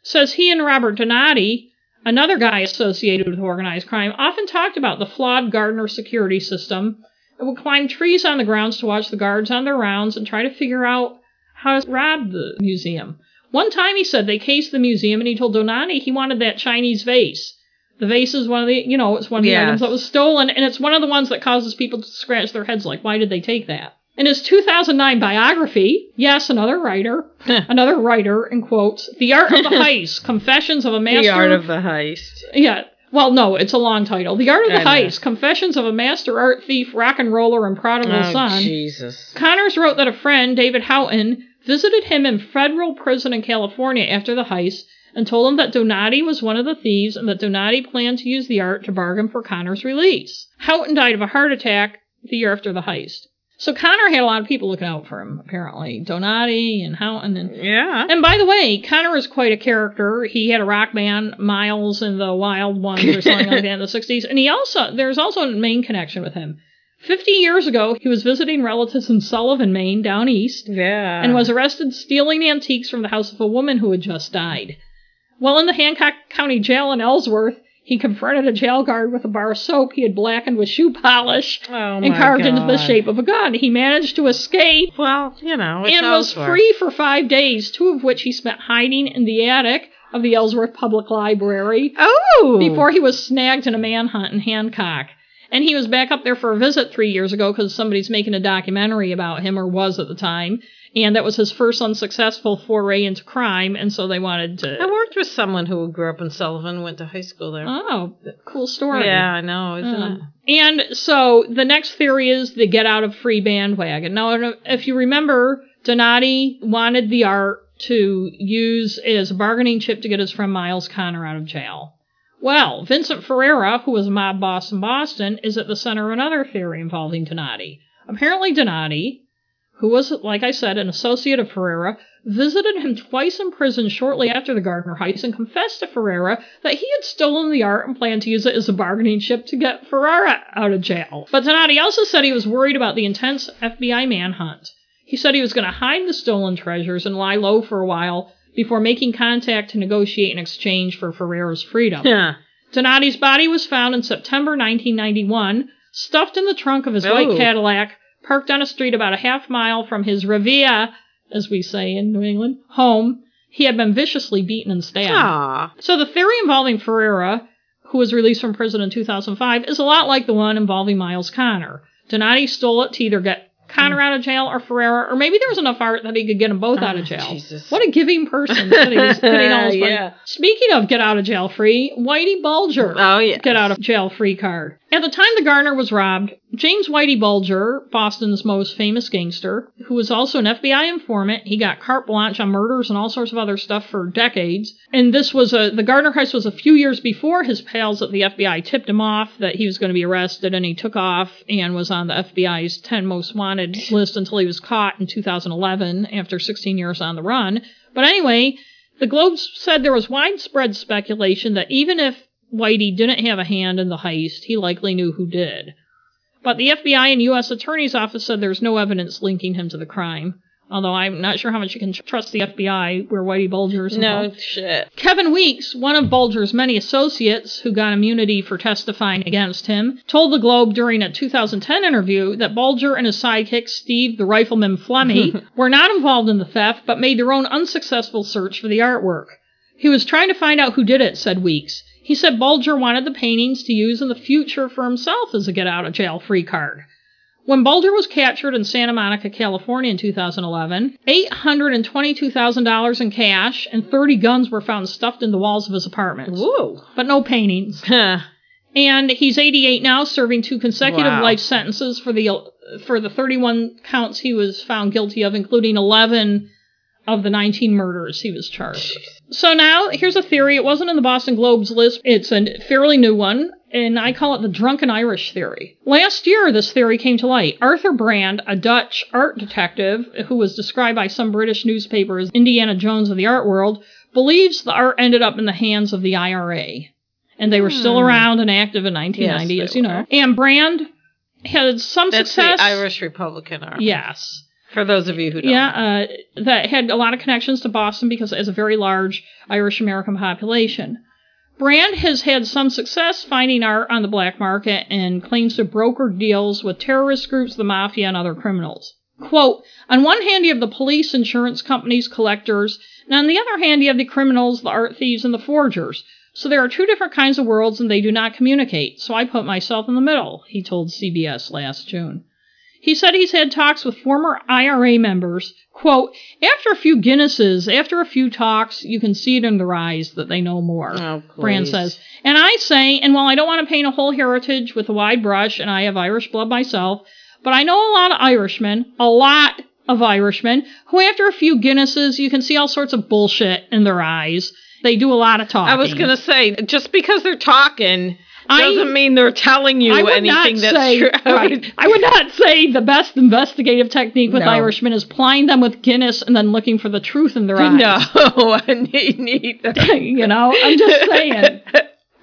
says he and Robert Donati, another guy associated with organized crime, often talked about the flawed Gardner security system and would climb trees on the grounds to watch the guards on their rounds and try to figure out how robbed the museum. One time he said they cased the museum and he told Donati he wanted that Chinese vase. The vase is one of the, you know, it's one of the Yes. items that was stolen, and it's one of the ones that causes people to scratch their heads like, why did they take that? In his 2009 biography, yes, another writer, another writer, in quotes, The Art of the Heist, Confessions of a Master. the art of the heist. Yeah. Well, no, it's a long title. The Art of the I know. Heist, Confessions of a Master Art Thief, Rock and Roller, and Prodigal Oh, Son. Jesus. Connors wrote that a friend, David Houghton, visited him in federal prison in California after the heist and told him that Donati was one of the thieves and that Donati planned to use the art to bargain for Connors' release. Houghton died of a heart attack the year after the heist. So Connor had a lot of people looking out for him, apparently. Donati and Houghton and Yeah. and by the way, Connor is quite a character. He had a rock band, Miles and the Wild Ones or something like that in the 60s. And he also, there's also a Maine connection with him. 50 years ago, he was visiting relatives in Sullivan, Maine, down east, Yeah. and was arrested stealing antiques from the house of a woman who had just died. While in the Hancock County Jail in Ellsworth, he confronted a jail guard with a bar of soap he had blackened with shoe polish oh, and carved into the shape of a gun. He managed to escape Well, you know, and was free for five days, two of which he spent hiding in the attic of the Ellsworth Public Library Oh! before he was snagged in a manhunt in Hancock. And he was back up there for a visit three years ago because somebody's making a documentary about him, or was at the time. And that was his first unsuccessful foray into crime, and so they wanted to. I worked with someone who grew up in Sullivan, went to high school there. Oh, cool story. yeah, I know, isn't Um, and so the next theory is the get out of free bandwagon. Now, if you remember, Donati wanted the art to use as a bargaining chip to get his friend Miles Connor out of jail. Well, Vincent Ferrara, who was mob boss in Boston, is at the center of another theory involving Donati. Apparently, Donati, who was, like I said, an associate of Ferrara, visited him twice in prison shortly after the Gardner heist and confessed to Ferrara that he had stolen the art and planned to use it as a bargaining chip to get Ferrara out of jail. But Donati also said he was worried about the intense FBI manhunt. He said he was going to hide the stolen treasures and lie low for a while before making contact to negotiate an exchange for Ferrara's freedom. Yeah. Donati's body was found in September 1991, stuffed in the trunk of his white oh. Cadillac, parked on a street about a half mile from his Revilla, as we say in New England, home. He had been viciously beaten and stabbed. Aw. So the theory involving Ferreira, who was released from prison in 2005, is a lot like the one involving Miles Connor. Donati stole it to either get Connor out of jail or Ferrara, or maybe there was enough art that he could get them both out of Oh, jail. Jesus. What a giving person putting all his money. Yeah. Speaking of get out of jail free, Whitey Bulger Oh, yeah. get out of jail free card. At the time the Gardner was robbed, James Whitey Bulger, Boston's most famous gangster, who was also an FBI informant, he got carte blanche on murders and all sorts of other stuff for decades. And this was a the Gardner heist was a few years before his pals at the FBI tipped him off that he was going to be arrested, and he took off and was on the FBI's 10 most wanted list until he was caught in 2011 after 16 years on the run. But anyway, the Globe said there was widespread speculation that even if Whitey didn't have a hand in the heist, he likely knew who did. But the FBI and U.S. Attorney's Office said there's no evidence linking him to the crime. Although I'm not sure how much you can trust the FBI where Whitey Bulger's No involved. shit. Kevin Weeks, one of Bulger's many associates who got immunity for testifying against him, told the Globe during a 2010 interview that Bulger and his sidekick, Steve the Rifleman Flemmi, were not involved in the theft but made their own unsuccessful search for the artwork. He was trying to find out who did it, said Weeks. He said Bulger wanted the paintings to use in the future for himself as a get out of jail free card. When Bulger was captured in Santa Monica, California in 2011, $822,000 in cash and 30 guns were found stuffed in the walls of his apartment. Woo. But no paintings. And he's 88 now, serving two consecutive Wow. life sentences for the for the 31 counts he was found guilty of, including 11 of the 19 murders he was charged with. So now here's a theory. It wasn't in the Boston Globe's list. It's a fairly new one, and I call it the drunken Irish theory. Last year, this theory came to light. Arthur Brand, a Dutch art detective who was described by some British newspaper as Indiana Jones of the art world, believes the art ended up in the hands of the IRA. And they were still Hmm. around and active in 1990, Yes, as you know. were. And Brand had some That's success. the Irish Republican Army. Yes. For those of you who don't. Yeah, uh, that had a lot of connections to Boston because it has a very large Irish American population. Brand has had some success finding art on the black market and claims to broker deals with terrorist groups, the mafia, and other criminals. Quote, on one hand you have the police, insurance companies, collectors, and on the other hand you have the criminals, the art thieves, and the forgers. So there are two different kinds of worlds and they do not communicate, so I put myself in the middle, he told CBS last June. He said he's had talks with former IRA members. Quote, after a few Guinnesses, after a few talks, you can see it in their eyes that they know more. Oh, Brand says. And I say, and while I don't want to paint a whole heritage with a wide brush, and I have Irish blood myself, but I know a lot of Irishmen, a lot of Irishmen, who after a few Guinnesses, you can see all sorts of bullshit in their eyes. They do a lot of talking. I was going to say, just because they're talking I- doesn't mean they're telling you anything that's say, true. right. I would not say the best investigative technique with No. Irishmen is plying them with Guinness and then looking for the truth in their eyes. No, neither. you know, I'm just saying.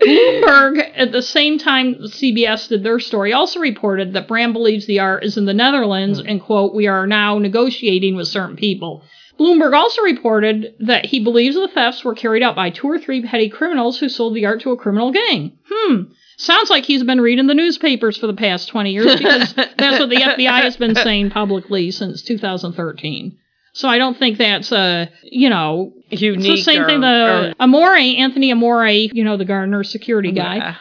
Bloomberg, at the same time CBS did their story, also reported that Brand believes the art is in the Netherlands hmm. and, quote, we are now negotiating with certain people. Bloomberg also reported that he believes the thefts were carried out by two or three petty criminals who sold the art to a criminal gang. Hmm. Sounds like he's been reading the newspapers for the past 20 years because that's what the FBI has been saying publicly since 2013. So I don't think that's, uh, you know, Unique. it's the same or- thing the Amore, Anthony Amore, you know, the Gardner security guy, Yeah.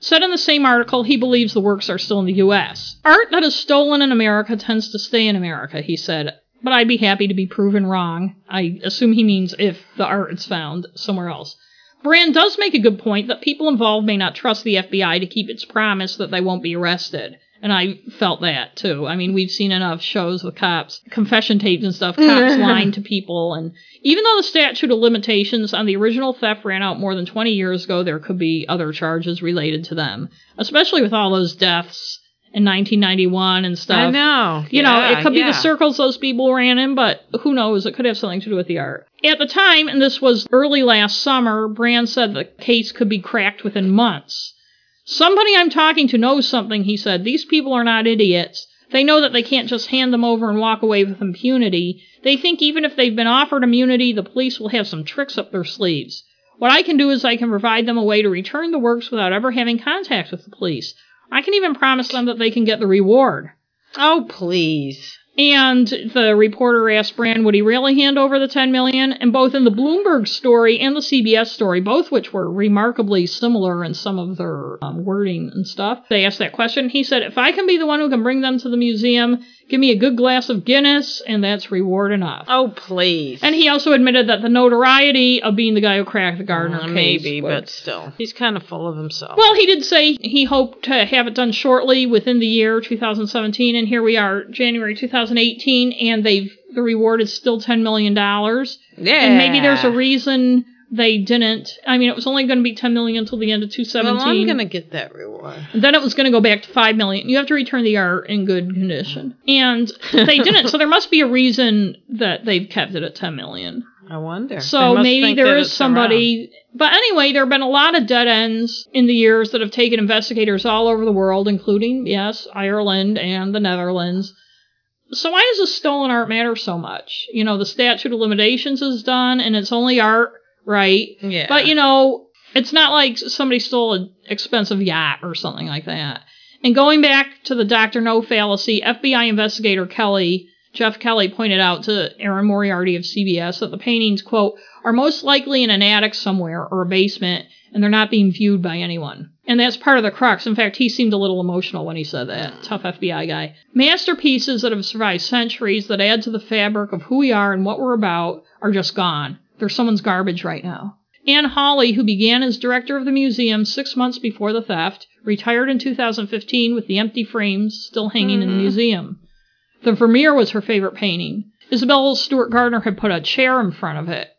said in the same article he believes the works are still in the U.S. Art that is stolen in America tends to stay in America, he said. But I'd be happy to be proven wrong. I assume he means if the art is found somewhere else. Brand does make a good point that people involved may not trust the FBI to keep its promise that they won't be arrested. And I felt that too. I mean, we've seen enough shows with cops, confession tapes and stuff, cops lying to people. And even though the statute of limitations on the original theft ran out more than 20 years ago, there could be other charges related to them, especially with all those deaths in 1991 and stuff. I know. You know, Yeah, it could be yeah. the circles those people ran in, but who knows? It could have something to do with the art. At the time, and this was early last summer, Brand said the case could be cracked within months. Somebody I'm talking to knows something, he said. These people are not idiots. They know that they can't just hand them over and walk away with impunity. They think even if they've been offered immunity, the police will have some tricks up their sleeves. What I can do is I can provide them a way to return the works without ever having contact with the police. I can even promise them that they can get the reward. Oh, please. And the reporter asked Brand would he really hand over the 10 million? And both in the Bloomberg story and the CBS story, both which were remarkably similar in some of their um, wording and stuff, they asked that question. He said, if I can be the one who can bring them to the museum, give me a good glass of Guinness, and that's reward enough. Oh, please. And he also admitted that the notoriety of being the guy who cracked the Gardner Uh, case. maybe, but still, he's kind of full of himself. well, he did say he hoped to have it done shortly within the year 2017, and here we are, January 2018, and they've the reward is still 10 million dollars. yeah. And maybe there's a reason they didn't. I mean, it was only going to be 10 million until the end of Well, 217. I'm gonna get that reward. And then it was going to go back to 5 million. You have to return the art in good condition. And they didn't, so there must be a reason that they've kept it at 10 million. I wonder. So maybe there is there that is it's somebody. But anyway, there have been a lot of dead ends in the years that have taken investigators all over the world, including, yes, Ireland and the Netherlands. So why does this stolen art matter so much? You know, the statute of limitations is done and it's only art, right? Yeah. But you know, it's not like somebody stole an expensive yacht or something like that. And going back to the Dr. No fallacy, FBI investigator Kelly, Geoff Kelly pointed out to Erin Moriarty of CBS that the paintings, quote, are most likely in an attic somewhere or a basement and they're not being viewed by anyone. And that's part of the crux. In fact, he seemed a little emotional when he said that. Tough FBI guy. Masterpieces that have survived centuries that add to the fabric of who we are and what we're about are just gone. They're someone's garbage right now. Anne Hawley, who began as director of the museum six months before the theft, retired in 2015 with the empty frames still hanging in the mm-hmm. museum. The Vermeer was her favorite painting. Isabel Stewart Gardner had put a chair in front of it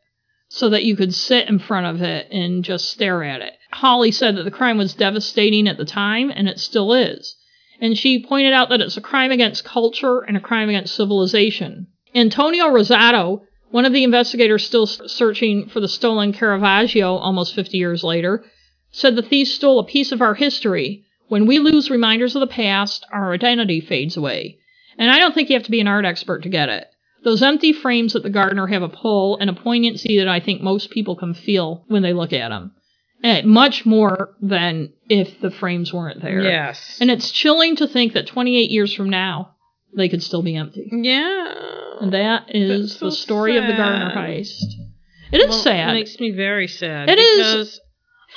so that you could sit in front of it and just stare at it. Hawley said that the crime was devastating at the time, and it still is. And she pointed out that it's a crime against culture and a crime against civilization. Antonio Rosato, one of the investigators still searching for the stolen Caravaggio almost 50 years later, said the thief stole a piece of our history. When we lose reminders of the past, our identity fades away. And I don't think you have to be an art expert to get it. Those empty frames at the Gardner have a pull and a poignancy that I think most people can feel when they look at them. And eh, much more than if the frames weren't there. Yes. And it's chilling to think that 28 years from now, they could still be empty. yeah. And that is so the story of the Gardner sad. heist. It is Well, sad. It makes me very sad. It is.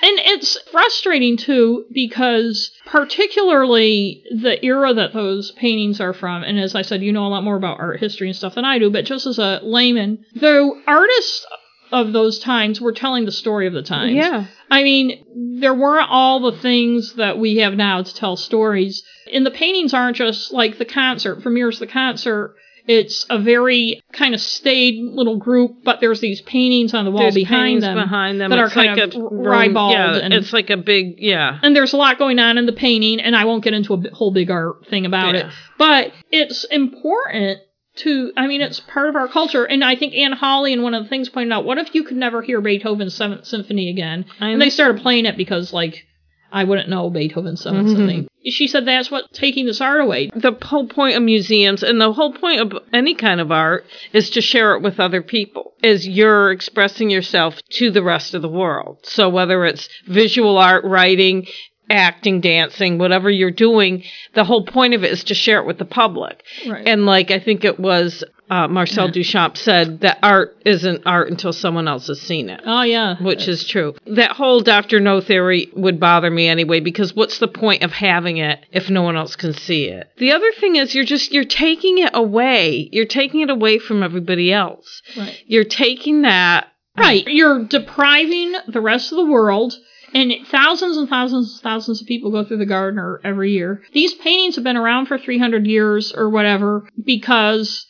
And it's frustrating too because particularly the era that those paintings are from, and as I said, you know a lot more about art history and stuff than I do, but just as a layman, the artists of those times were telling the story of the times. Yeah. I mean, there weren't all the things that we have now to tell stories. And the paintings aren't just like the concert. Vermeer's the concert. It's a very kind of staid little group, but there's these paintings on the wall There's behind them behind them that It's are kind like of a ribald Yeah, and- it's like a big yeah. and there's a lot going on in the painting, and I won't get into a whole big art thing about Yeah. it. But it's important to, I mean, it's part of our culture. And I think Anne Hawley and one of the things pointed out, what if you could never hear Beethoven's Seventh Symphony again? I And they started playing it because, like, I wouldn't know Beethoven's 7th Mhm. Symphony. She said that's what taking this art away. The whole point of museums and the whole point of any kind of art is to share it with other people. Is you're expressing yourself to the rest of the world. So whether it's visual art, writing, acting, dancing, whatever you're doing, the whole point of it is to share it with the public. Right. And like I think it was uh, Marcel Duchamp said that art isn't art until someone else has seen it. oh, yeah. Which is true. That whole Dr. No theory would bother me anyway, because what's the point of having it if no one else can see it? The other thing is you're just, you're taking it away. You're taking it away from everybody else. Right. You're taking that. Right. You're depriving the rest of the world. And thousands and thousands and thousands of people go through the Gardner every year. These paintings have been around for 300 years or whatever because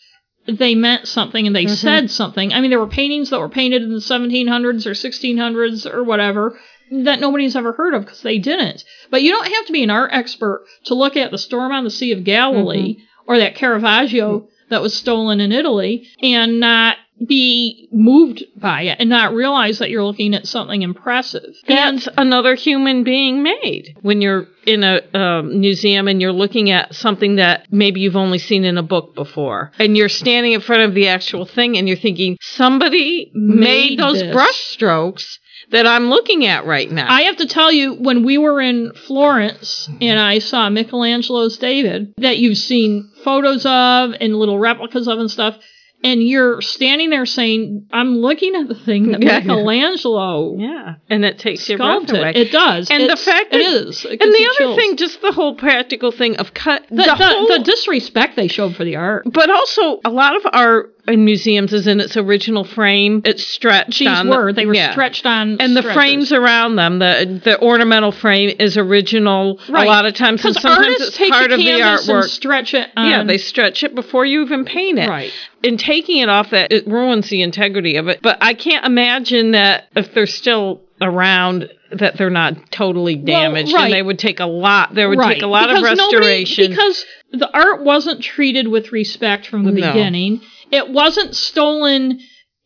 they meant something and they mm-hmm. said something. I mean, there were paintings that were painted in the 1700s or 1600s or whatever that nobody's ever heard of because they didn't. But you don't have to be an art expert to look at the Storm on the Sea of Galilee mm-hmm. or that Caravaggio mm-hmm. that was stolen in Italy and not be moved by it and not realize that you're looking at something impressive. And That's another human being made. When you're in a um, museum and you're looking at something that maybe you've only seen in a book before, and you're standing in front of the actual thing and you're thinking, somebody made, Made those this." brush strokes that I'm looking at right now. I have to tell you, when we were in Florence and I saw Michelangelo's David, that you've seen photos of and little replicas of and stuff, and you're standing there saying, I'm looking at the thing that Yeah. Michelangelo yeah, and it takes your breath away. It does. And the fact that- it is. It and the other chills. thing, just the whole practical thing of cut the, the, whole, the disrespect they showed for the art. But also, a lot of art in museums is in its original frame. It's stretched. These on were. the, They were yeah. stretched on. And the stretchers. frames around them, the the ornamental frame is original. A lot of times, and sometimes it's take part the of the artwork. stretch it. On, yeah, they stretch it before you even paint it. Right. In taking it off, that it ruins the integrity of it. But I can't imagine that if they're still around, that they're not totally damaged, right. and they would take a lot. There would right. take a lot because of nobody- restoration. because the art wasn't treated with respect from the No. beginning. It wasn't stolen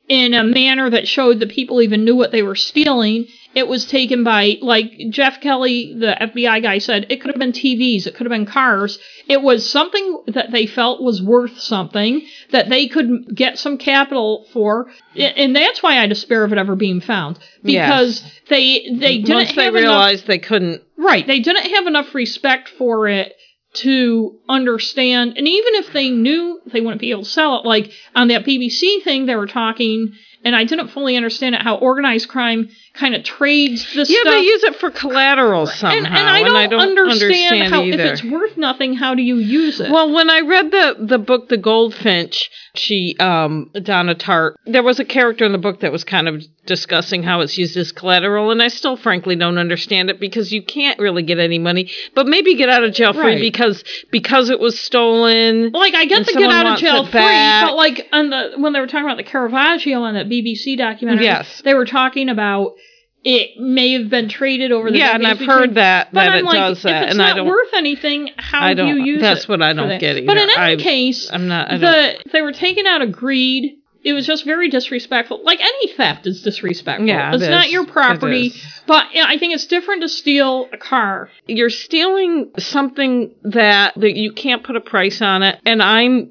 in a manner that showed that people even knew what they were stealing. It was taken by, like Geoff Kelly, the FBI guy, said, it could have been TVs, it could have been cars. It was something that they felt was worth something, that they could get some capital for. And that's why I despair of it ever being found. Because they, they didn't Once they have enough realized they couldn't Right. They didn't have enough respect for it to understand. And even if they knew they wouldn't be able to sell it, like on that BBC thing, they were talking, and I didn't fully understand it, how organized crime kind of trades this stuff, Yeah, they use it for collateral somehow, and, and I don't, understand, understand how, either. if it's worth nothing, how do you use it? Well, when I read the the book The Goldfinch, she um Donna Tartt, there was a character in the book that was kind of discussing how it's used as collateral, and I still frankly don't understand it because you can't really get any money, but maybe get out of jail free Right. because because it was stolen. like I get and to get out of jail free, back. but like on the when they were talking about the Caravaggio on that BBC documentary, Yes. they were talking about it may have been traded over the Yeah, and I've between- heard that But that I'm it like, does that, if it's and not I don't. worth anything, how I do you don't- use that's it? what I don't get But in any I- case, I'm not. I don't. the they were taken out of greed. It was just very disrespectful. Like any theft is disrespectful. Yeah, it it's not your property. But yeah, I think it's different to steal a car. you're stealing something that that you can't put a price on it and i'm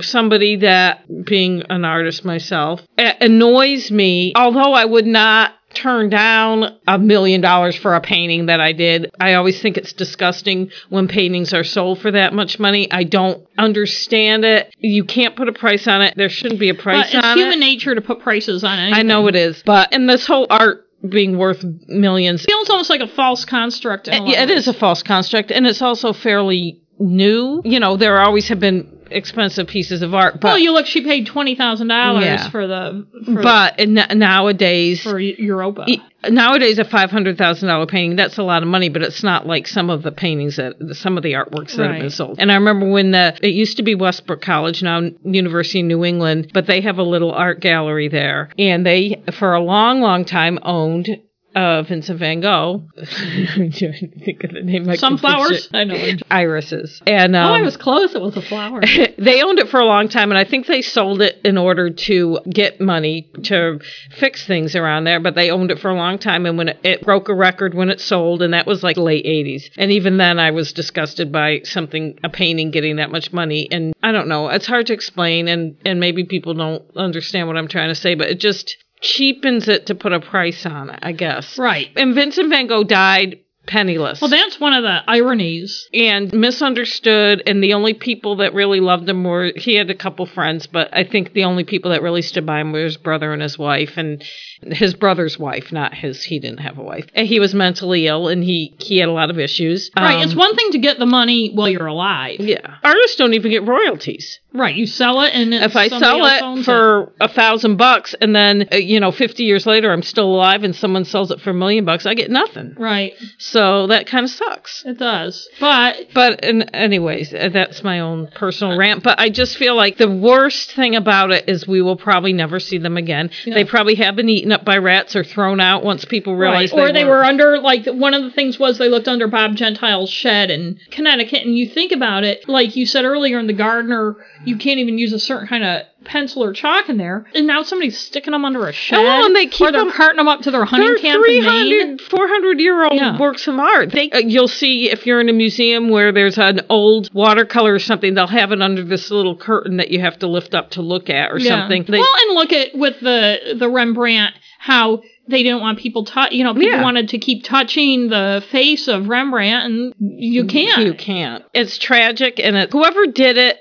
somebody that being an artist myself annoys me although i would not turn down a million dollars for a painting that i did. I always think it's disgusting when paintings are sold for that much money. I don't understand it. You can't put a price on it. There shouldn't be a price it's on human it nature to put prices on anything. i know it is. But and this whole art being worth millions. It feels almost like a false construct. In a lot it is a false construct, and it's also fairly new. You know, there always have been expensive pieces of art, but well, you look. She paid twenty thousand dollars for the for, but nowadays. for Europa. e- Nowadays, a five hundred thousand dollar painting that's a lot of money, but it's not like some of the paintings that some of the artworks that have been sold. And I remember when the it used to be Westbrook College, now University of New England, but they have a little art gallery there, and they for a long, long time owned uh, Vincent Van Gogh. I'm trying to think of the name. I Sunflowers. I know. irises. And um, oh, I was close. It was a flower. they owned it for a long time, and I think they sold it in order to get money to fix things around there. But they owned it for a long time, and when it, it broke a record when it sold, and that was like late '80s. And even then, I was disgusted by something, a painting, getting that much money. And I don't know, it's hard to explain, and and maybe people don't understand what I'm trying to say, but it just cheapens it to put a price on it, I guess. right. And Vincent Van Gogh died penniless Well, that's one of the ironies. and misunderstood and the only people that really loved him were he had a couple friends but i think the only people that really stood by him were his brother and his wife and his brother's wife not his he didn't have a wife and he was mentally ill and he he had a lot of issues Right. Um, it's one thing to get the money while you're alive. yeah artists don't even get royalties Right, you sell it, and it's if I sell it for a thousand bucks and then uh, you know 50 years later I'm still alive and someone sells it for a million bucks, I get nothing. right, So that kind of sucks. it does. But But in, anyways, uh, that's my own personal rant. But I just feel like the worst thing about it is we will probably never see them again. Yeah. They probably have been eaten up by rats or thrown out once people realize right, or they were under like one of the things was they looked under Bob Gentile's shed in Connecticut, and you think about it, like you said earlier in the Gardner, you can't even use a certain kind of pencil or chalk in there, and now somebody's sticking them under a shed, well, and they keep or they're them- carting them up to their hunting They're camp in Maine. 300, 400 year old Yeah. works of art. They, uh, you'll see if you're in a museum where there's an old watercolor or something, they'll have it under this little curtain that you have to lift up to look at or something. They, well, and look at with the the Rembrandt how they didn't want people touch. You know, people Yeah. wanted to keep touching the face of Rembrandt, and you can't. you can't. It's tragic, and it, whoever did it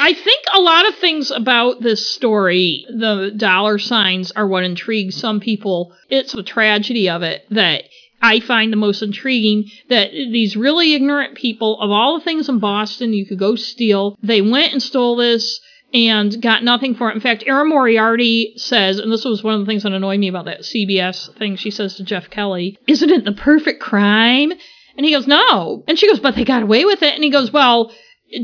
I think a lot of things about this story, the dollar signs, are what intrigues some people. It's the tragedy of it that I find the most intriguing that these really ignorant people, of all the things in Boston you could go steal, they went and stole this and got nothing for it. In fact, Erin Moriarty says, and this was one of the things that annoyed me about that CBS thing, she says to Geoff Kelly, Isn't it the perfect crime? And he goes, No. And she goes, But they got away with it. And he goes, Well,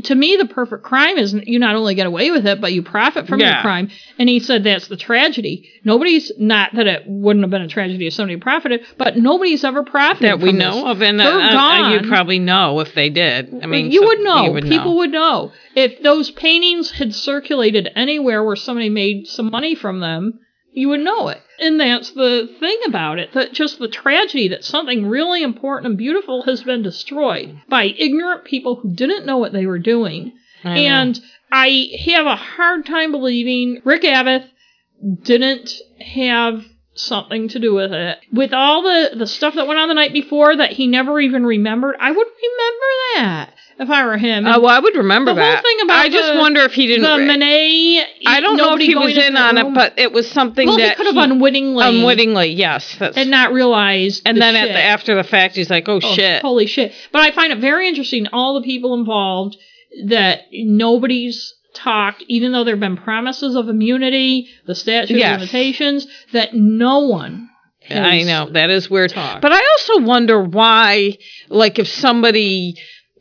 to me, the perfect crime is you not only get away with it, but you profit from your crime. And he said that's the tragedy. Nobody's not that it wouldn't have been a tragedy if somebody profited, but nobody's ever profited that we know this. of, and They're uh, uh, gone. you probably know if they did. I mean, you so- would know. you would People know. would know if those paintings had circulated anywhere where somebody made some money from them. You would know it. And that's the thing about it. That just the tragedy that something really important and beautiful has been destroyed by ignorant people who didn't know what they were doing. I. And I have a hard time believing Rick Abath didn't have something to do with it. With all the, the stuff that went on the night before that he never even remembered, I would remember that if I were him. Uh, well, I would remember the whole that. thing about I just wonder if he didn't. the Monet. I don't know if he was in on room. it, but it was something well, that he could have unwittingly, unwittingly. Yes, that's. and not realized. and the then at the after the fact, he's like, "Oh, Oh, shit." Holy shit. But I find it very interesting, all the people involved, that nobody's talked, even though there have been promises of immunity, the statute Yes. of limitations, that no one has I know that is weird. talked. But I also wonder why, like, if somebody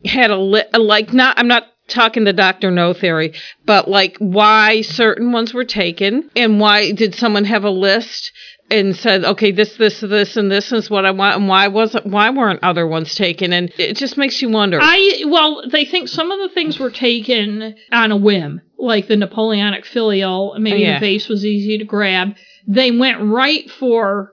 had a li- like, not I'm not talking the Doctor No theory, but like, why certain ones were taken, and why did someone have a list and said, okay, this, this, this, and this is what I want, and why wasn't, why weren't other ones taken? And it just makes you wonder. I well, they think some of the things were taken on a whim, like the Napoleonic finial. Maybe Yeah. the vase was easy to grab. They went right for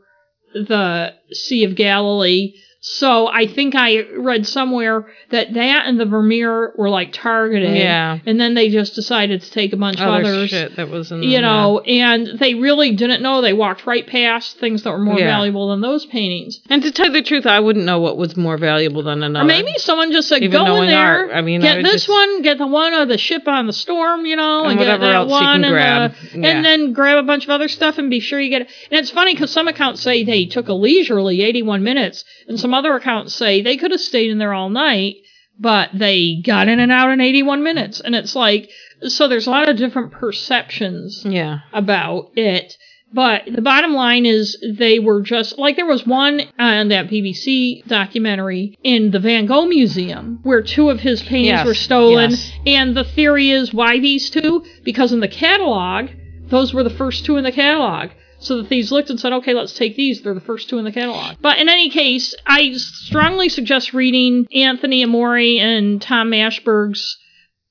the Sea of Galilee. So I think I read somewhere that that and the Vermeer were like targeted. Yeah. And then they just decided to take a bunch of other others. shit that was in You know, and they really didn't know. They walked right past things that were more Yeah. valuable than those paintings. And to tell you the truth, I wouldn't know what was more valuable than another. Or maybe someone just said, Even go in there, art, I mean, get would this just- one, get the one of the ship on the storm, you know, And and, get whatever that else you one, can and, grab. the- Yeah. and then grab a bunch of other stuff and be sure you get it. And it's funny because some accounts say they took a leisurely 81 minutes, and some other accounts say they could have stayed in there all night, but they got in and out in 81 minutes. And it's like, so there's a lot of different perceptions Yeah. about it. But the bottom line is they were just like there was one uh, on that BBC documentary in the Van Gogh Museum where two of his paintings Yes, were stolen. yes. And the theory is why these two? Because in the catalog, those were the first two in the catalog. So the thieves looked and said, okay, let's take these. They're the first two in the catalog. But in any case, I strongly suggest reading Anthony Amore and Tom Mashberg's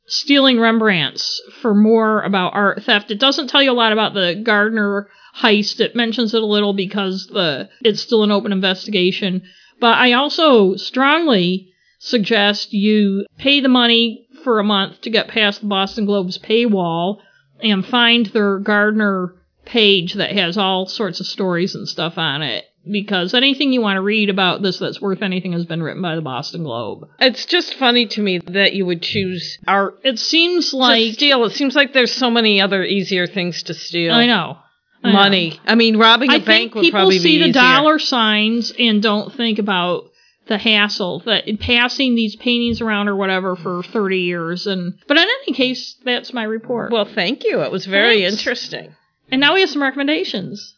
stealing Rembrandts for more about art theft. It doesn't tell you a lot about the Gardner heist. It mentions it a little because the it's still an open investigation. But I also strongly suggest you pay the money for a month to get past the Boston Globe's paywall and find their Gardner page that has all sorts of stories and stuff on it. Because anything you want to read about this that's worth anything has been written by the Boston Globe. It's just funny to me that you would choose art It seems to like steal. It seems like there's so many other easier things to steal. I know. I know. Money. I mean, robbing a I bank would people see the dollar signs and don't think about the hassle that passing these paintings around or whatever for 30 years and but in any case that's my report Well, thank you. It was very Thanks. interesting. And now we have some recommendations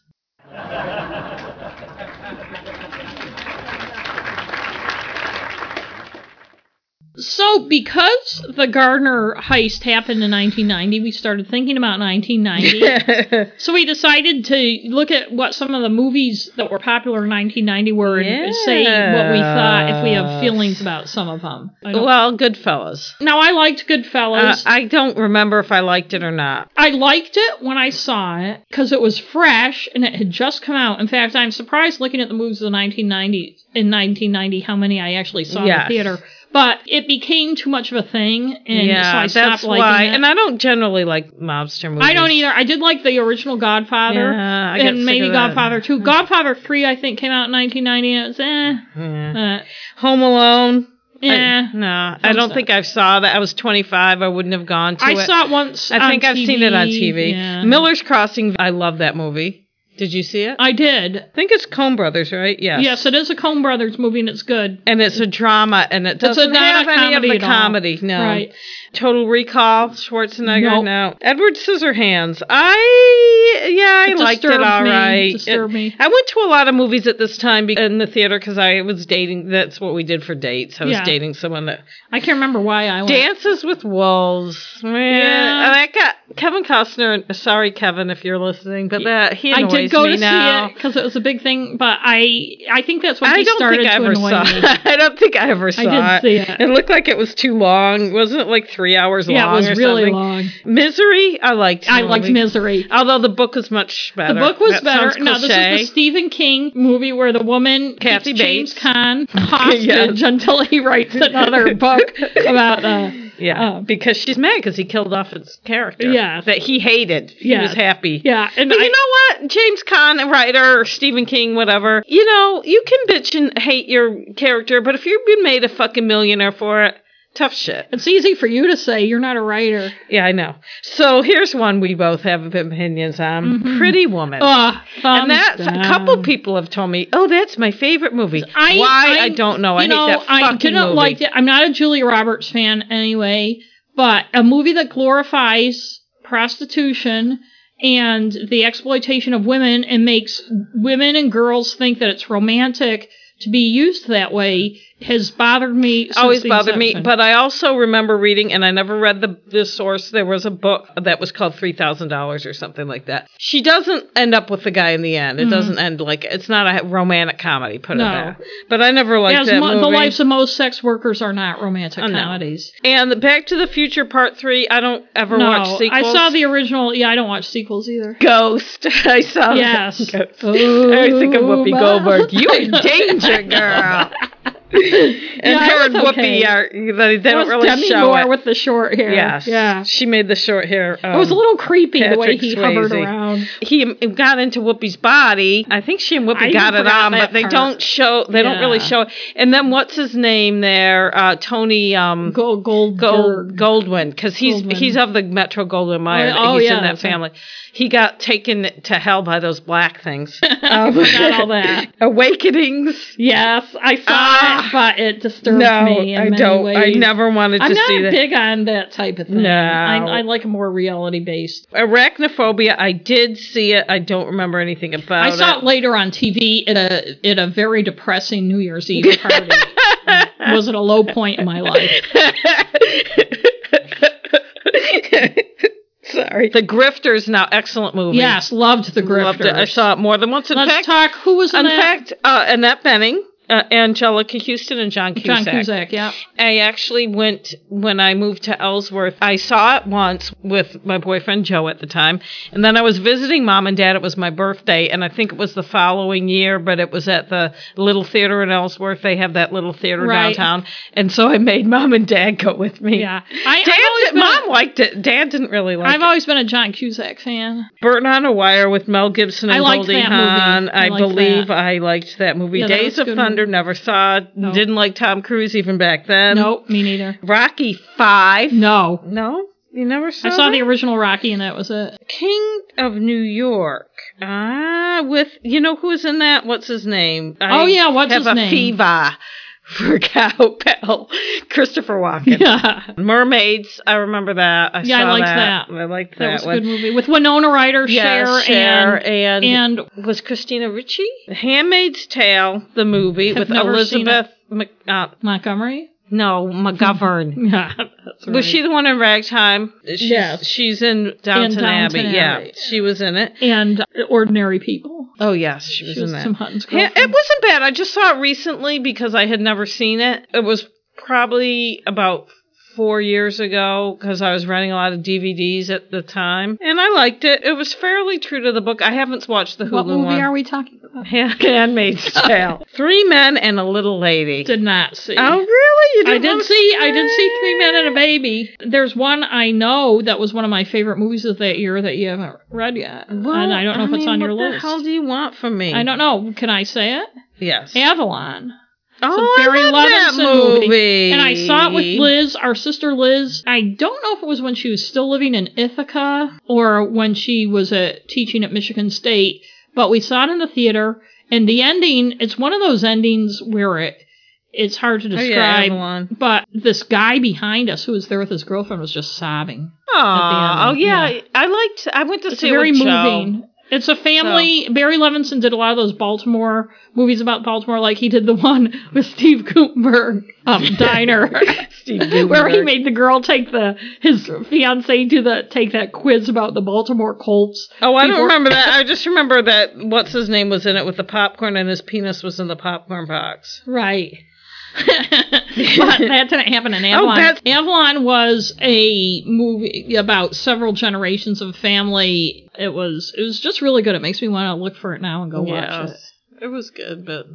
so because the gardner heist happened in 1990 we started thinking about 1990 So we decided to look at what some of the movies that were popular in 1990 were and say what we thought if we have feelings about some of them. Well, Goodfellas. now I liked Uh, Goodfellas. I don't remember if I liked it or not. I liked it when I saw it because it was fresh and it had just come out. In fact, I'm surprised looking at the movies of the 1990 in 1990 how many I actually saw in the theater. But it became too much of a thing, and yeah, so I stopped that's liking why. it. And I don't generally like mobster movies. I don't either. I did like the original Godfather. Yeah, I and sick maybe of that. Godfather 2. Godfather 3, I think, came out in 1990, it was eh. Yeah. Uh, Home Alone. yeah. I, no, I don't stuff. think I saw that. I was 25. I wouldn't have gone to I it. I saw it once. I think I've seen it on TV. TV. Yeah. Miller's Crossing. I love that movie. Did you see it? I did. I did. think it's Coen Brothers, right? Yes. Yes, it is a Coen Brothers movie, and it's good. And it's a drama, and it It's a- doesn't have a any of the comedy. No. Right. Total Recall, Schwarzenegger. Nope. No. Edward Scissorhands. I yeah, I It liked it all me. right. Disturbed It- me. I went to a lot of movies at this time in the theater because I was dating. That's what we did for dates. I was Yeah. dating someone that I can't remember why I went. Dances with Wolves. Man, Yeah. I got Kevin Costner. Sorry, Kevin, if you're listening, but that he I annoys go me to now. see it because it was a big thing, but I I think that's when I don't started think I ever saw. it. I don't think I ever saw I did it. see it. It looked like it was too long. Wasn't it like three hours Yeah, long? it was or really something? long. Misery. I liked. I the liked. Misery. Although the book was much better. The book was That better. No, this is the Stephen King movie where the woman Kathy keeps James Bates. Caan hostage Yes. until he writes another book about. Uh, Yeah, um, because she's mad because he killed off his character. Yeah, that he hated. He Yes. was happy. yeah, and But I, you know what? James Caan, a writer, or Stephen King, whatever, you know, you can bitch and hate your character, but if you've been made a fucking millionaire for it, tough shit. it's easy for you to say you're not a writer. Yeah, I know. So here's one we both have opinions on Mhm. Pretty Woman. Ugh, and that's a couple people have told me, oh, that's my favorite movie. I, Why? I, don't know. I know, that I didn't movie. like it. I'm not a Julia Roberts fan anyway, but a movie that glorifies prostitution and the exploitation of women and makes women and girls think that it's romantic to be used that way has bothered me. Since always the bothered me. But I also remember reading, and I never read the the source. There was a book that was called Three Thousand Dollars or something like that. She doesn't end up with the guy in the end. It Mhm. doesn't end like it's not a romantic comedy. Put No. it that. But I never liked As that mo- movie. the lives of most sex workers are not romantic Oh, no. comedies. and the Back to the Future Part Three. I don't ever no, watch sequels. I saw the original. Yeah, I don't watch sequels either. Ghost. I saw that. Yes. Ghost. Oh, I always think of Whoopi Goldberg. You in danger, girl. and Yeah, her and was okay. Whoopi are they, they It don't was really Demi show Moore it. with the short hair. Yes. Yeah. She made the short hair. it was a um, little creepy the way Patrick he hovered around. he got into Whoopi's body. I think she and Whoopi I got it on, but they part. don't show. They don't really show it. And then what's his name there? Uh, Tony um, Gold, gold, Gold Goldwyn, because he's Goldwyn. he's of the Metro Goldwyn Mayer. Oh, he's yeah, in that that's right. family. He got taken to hell by those black things. Forgot all that. Awakenings. Yes, I saw Ah. It, but it disturbed no, me in I many don't. ways. I never wanted I'm to not see that. big on that type of thing. No. I, I like a more reality based. Arachnophobia. I did see it. I don't remember anything about it. I saw it later on TV at a at a very depressing New Year's Eve party. It was at a low point in my life. Sorry. The Grifters now excellent movie. Yes, loved the Grifters. Loved it. I saw it more than once. In Let's fact, talk. Who was in in that? fact, uh, Annette Bening, uh, Anjelica Huston, and John Cusack. John Cusack. Yeah. I actually went when I moved to Ellsworth. I saw it once with my boyfriend Joe at the time, and then I was visiting mom and dad. It was my birthday, and I think it was the following year, but it was at the little theater in Ellsworth. They have that little theater Right. downtown, and so I made mom and dad go with me. Yeah. I, Dad, did, been a- mom liked it. Dad didn't really like I've it. always been a John Cusack fan. Burton on a Wire with Mel Gibson and I liked Goldie that movie. Hawn. I I, believe that. I liked that movie. Yeah, Days a of good Thunder, never saw it. No. Didn't like Tom Cruise even back then. Nope, me neither. Rocky Five. No. No, you never saw. I saw that? the original Rocky and that was it. King of New York. Ah, with you know who's in that? What's his name? Oh, yeah, what's have his a name? Fever for Cowbell. Christopher Walken. Yeah. Mermaids. I remember that. I Yeah, I liked that. that. I liked That that, was a good movie with Winona Ryder, Yes, Cher, Cher, and and, and was Christina Ricci? Handmaid's Tale, the movie Have with Elizabeth. Mc, uh, Montgomery. No, McGovern. Yeah, that's right. Was she the one in Ragtime? She's, Yes. She's in Downton, Downton Abbey. Abbey. Yeah, she was in it. and Ordinary People. Oh yes, she was She was in that. Tim Hutton's Yeah, it wasn't bad. I just saw it recently because I had never seen it. It was probably about four years ago because I was renting a lot of DVDs at the time, and I liked it. It was fairly true to the book. I haven't watched the Hulu What movie one. are we talking? Handmaid's Tale. Three men and a little lady. Did not see. oh really? You I didn't I did see. I did see Three Men and a Baby. There's one I know that was one of my favorite movies of that year that you haven't read yet, Well, and I don't know if it's mean, on your list. what the hell do you want from me? I don't know. Can I say it? Yes. Avalon. oh, Barry I love that movie. movie. And I saw it with Liz, our sister Liz. I don't know if it was when she was still living in Ithaca or when she was uh, teaching at Michigan State, but we saw it in the theater. And the ending, it's one of those endings where it it's hard to describe. Oh, yeah. But this guy behind us who was there with his girlfriend was just sobbing. Aw, oh end, yeah. yeah. I liked. I went to It's see very moving. It's a family. Barry Levinson did a lot of those Baltimore movies about Baltimore, like he did the one with Steve Guttenberg, um, Diner. Steve where he made the girl take the his fiance to the take that quiz about the Baltimore Colts. Oh, I don't remember that. I just remember that what's his name was in it with the popcorn and his penis was in the popcorn box. Right. But that didn't happen in oh, Avalon. that's- Avalon was a movie about several generations of family. It was it was just really good. It makes me want to look for it now and go watch it. It was good, but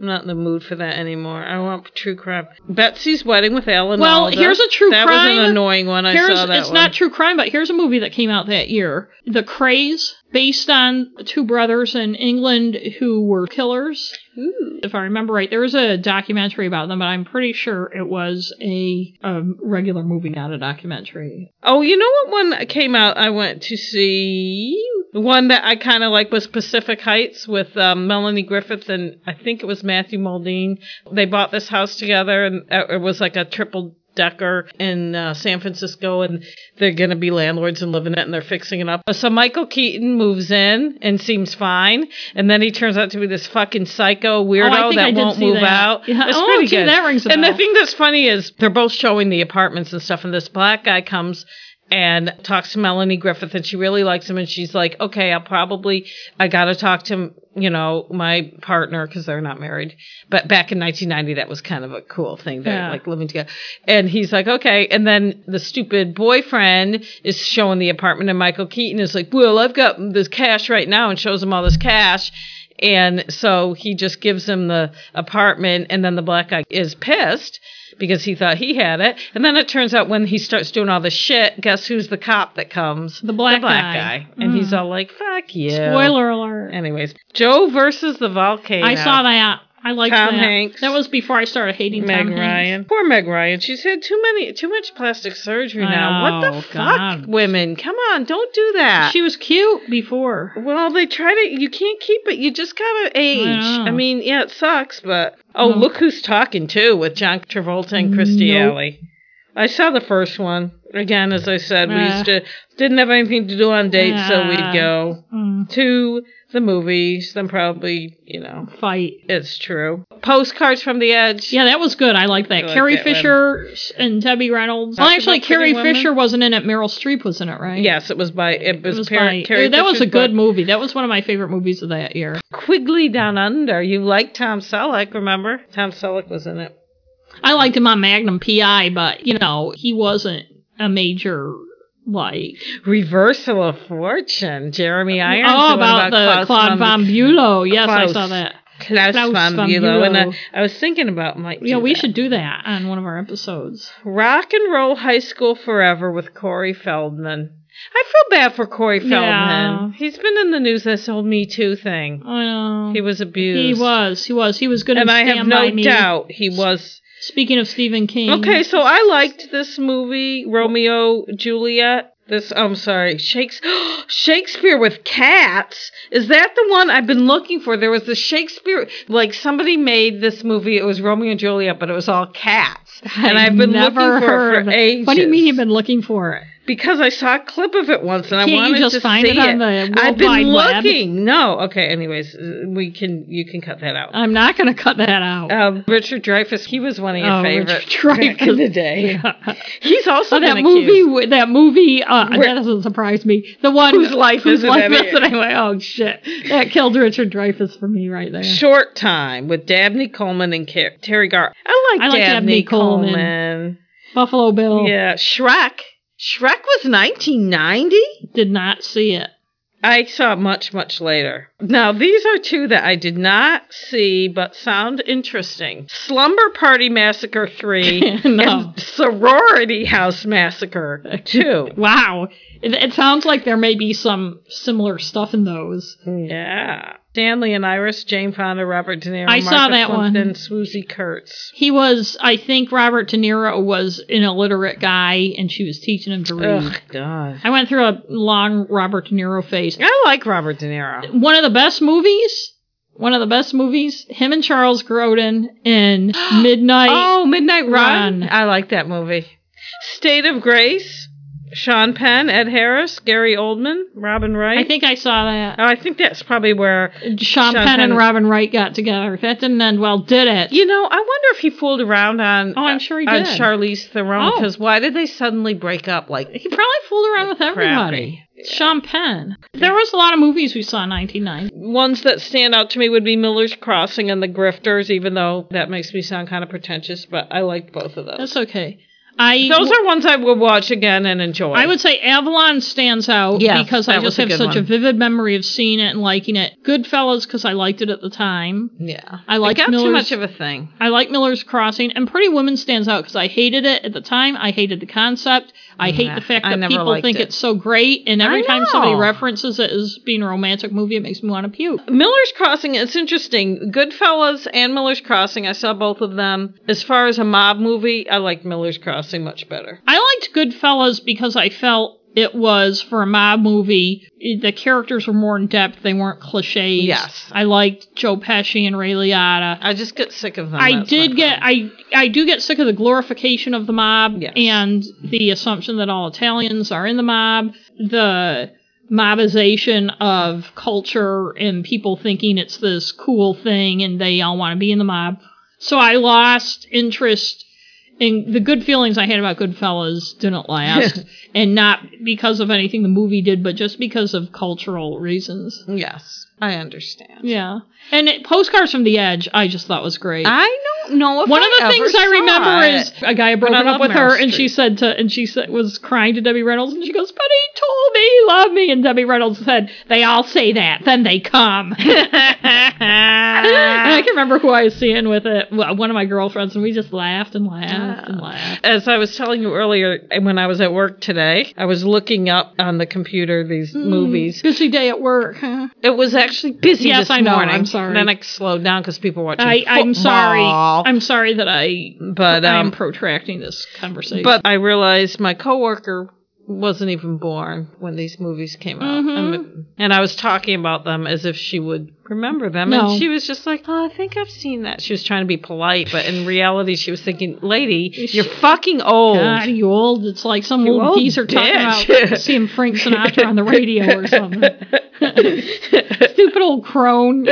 I'm not in the mood for that anymore. I want true crime. Betsy's Wedding with Alan Well, Alda. here's a true that crime. was an annoying one. I Here's saw that it's one. not true crime, but here's a movie that came out that year. The Krays, based on two brothers in England who were killers. Ooh. If I remember right, there was a documentary about them, but I'm pretty sure it was a, a regular movie, not a documentary. Oh, you know what one came out I went to see? The one that I kind of like was Pacific Heights with um, Melanie Griffith and I think it was Matthew Modine. They bought this house together and uh, it was like a triple decker in uh, San Francisco and they're going to be landlords and living in it and they're fixing it up. So Michael Keaton moves in and seems fine and then he turns out to be this fucking psycho weirdo Oh, I I that won't move that. out. Yeah. It's Oh, pretty gee, good. that rings a and the thing that's funny is they're both showing the apartments and stuff and this black guy comes and talks to Melanie Griffith and she really likes him and she's like, okay, I'll probably, I gotta talk to, you know, my partner because they're not married. But back in 1990, that was kind of a cool thing. They're Yeah. like living together. And he's like, okay. And then the stupid boyfriend is showing the apartment and Michael Keaton is like, well, I've got this cash right now and shows him all this cash. And so he just gives him the apartment and then the black guy is pissed because he thought he had it. And then it turns out when he starts doing all this shit, guess who's the cop that comes? The black guy. guy. And Mm. he's all like, fuck you. Spoiler alert. Anyways, Joe versus the volcano. I saw that. I liked Tom that. Hanks. That was before I started hating Meg Tom Hanks. Ryan. Poor Meg Ryan. She's had too many, too much plastic surgery I now. what the fuck, women? Come on, don't do that. She was cute before. well, they try to. You can't keep it. You just gotta age. know. I, mean, yeah, it sucks, but oh, look who's talking too with John Travolta and Kirstie Nope. Alley. I saw the first one again. As I said, we Ah. used to didn't have anything to do on dates, so Ah. we'd go Mm, to the movies. Then probably, you know, fight. it's true. Postcards from the Edge. Yeah, that was good. I like that. I like Carrie that one. Fisher and Debbie Reynolds. Well, actually, Carrie Women. Fisher wasn't in it. Meryl Streep was in it, right? Yes, it was by it was, It was Par- by, Carrie that was a good book. movie. That was one of my favorite movies of that year. Quigley Down Under. You like Tom Selleck, remember? Tom Selleck was in it. I liked him on Magnum PI, but you know he wasn't a major like. Reversal of Fortune. Jeremy Irons. oh, one about, the Klaus Claude von Bulow. Yes, Klaus. I saw that. Klaus, Klaus von von Bülow. And uh, I, I was thinking about Mike. Yeah, we should do that on one of our episodes. Rock and Roll High School Forever with Corey Feldman. I feel bad for Corey Feldman. Yeah. He's been in the news this whole Me Too thing. I know. He was abused. He was. He was. He was good. And I have no doubt he was Speaking of Stephen King. Okay, so I liked this movie, Romeo Juliet. This, I'm sorry, Shakespeare, Shakespeare with cats. Is that the one I've been looking for? There was the Shakespeare, like somebody made this movie. It was Romeo and Juliet, but it was all cats. and I've been never looking for it for ages. What do you mean you've been looking for it? Because I saw a clip of it once and I Can't you wanted just to find see it on the World I've been Wide Web? looking. No, okay. Anyways, we can you can cut that out. I'm not going to cut that out. Um, Richard Dreyfuss, he was one of your Oh, favorites Richard back in the day. He's also Oh, that movie, accused. that movie, uh, Where- that doesn't surprise me. The one Whose life whose isn't life isn't anyway. Oh shit, that killed Richard Dreyfuss for me right there. Short Time with Dabney Coleman and Car- Teri Garr. I like, I like Dabney, Dabney Coleman. Coleman. Buffalo Bill Yeah, Shrek. Shrek was 1990. did not see it. I saw it much, much later. Now, these are two that I did not see but sound interesting Slumber Party Massacre 3 No. and Sorority House Massacre 2. Wow, it, it sounds like there may be some similar stuff in those. Yeah. Stanley and Iris, Jane Fonda, Robert De Niro, I Martha saw that Plimpton, one. Swoosie Kurtz. He was, I think, Robert De Niro was an illiterate guy, and she was teaching him to read. Ugh, God. I went through a long Robert De Niro phase. I like Robert De Niro. One of the best movies. One of the best movies. Him and Charles Grodin in Midnight. Oh, Midnight Run. Run. I like that movie. State of Grace. Sean Penn, Ed Harris, Gary Oldman, Robin Wright. I think I saw that. Oh, I think that's probably where. Sean, Sean Penn, Penn- and Robin Wright got together. That didn't end well, did it? You know, I wonder if he fooled around on. Oh, I'm sure he on did. Charlize Theron Oh. because why did they suddenly break up? Like, He probably fooled around with everybody. Sean Penn. There was a lot of movies we saw in 1990. ones that stand out to me would be Miller's Crossing and The Grifters, even though that makes me sound kind of pretentious, but I liked both of those. That's okay. I those are ones I would watch again and enjoy. I would say Avalon stands out Yes, because I just have such a vivid memory of seeing it and liking it. Goodfellas because I liked it at the time. Yeah. I liked it got too much of a thing. I like Miller's Crossing, and Pretty Woman stands out because I hated it at the time. I hated the concept. I hate the fact that people think it. it's so great, and every time somebody references it as being a romantic movie, it makes me want to puke. Miller's Crossing, it's interesting. Goodfellas and Miller's Crossing, I saw both of them. As far as a mob movie, I liked Miller's Crossing much better. I liked Goodfellas because I felt it was for a mob movie. The characters were more in depth; they weren't cliches. Yes. I liked Joe Pesci and Ray Liotta. I just get sick of them. I did get. I I do get sick of the glorification of the mob Yes. and the assumption that all Italians are in the mob, the mobization of culture and people thinking it's this cool thing and they all want to be in the mob. So I lost interest in the good feelings I had about Goodfellas didn't last and not because of anything the movie did but just because of cultural reasons. Yes, I understand. Yeah. And it, Postcards from the Edge I just thought was great. I don't know if One I of the things I remember it. is a guy had broken up with her, Meryl and she said to, and she said, was crying to Debbie Reynolds, and she goes, "But he told me he loved me," and Debbie Reynolds said, "They all say that, then they come." and I can remember who I was seeing with it, one of my girlfriends, and we just laughed and laughed and. As I was telling you earlier, when I was at work today, I was looking up on the computer these movies. Busy day at work. Huh? It was actually busy Yes, this I know. morning. I'm sorry. Then I slowed down because people watching I, I'm sorry. I'm sorry that I But I'm um, protracting this conversation. but I realized my coworker wasn't even born when these movies came out, Mhm. and, and I was talking about them as if she would remember them, No. and she was just like, "Oh, I think I've seen that." She was trying to be polite, but in reality, she was thinking, "Lady, you're fucking old." God, you old. It's like some You old geezer talking about seeing Frank Sinatra on the radio or something. Stupid old crone.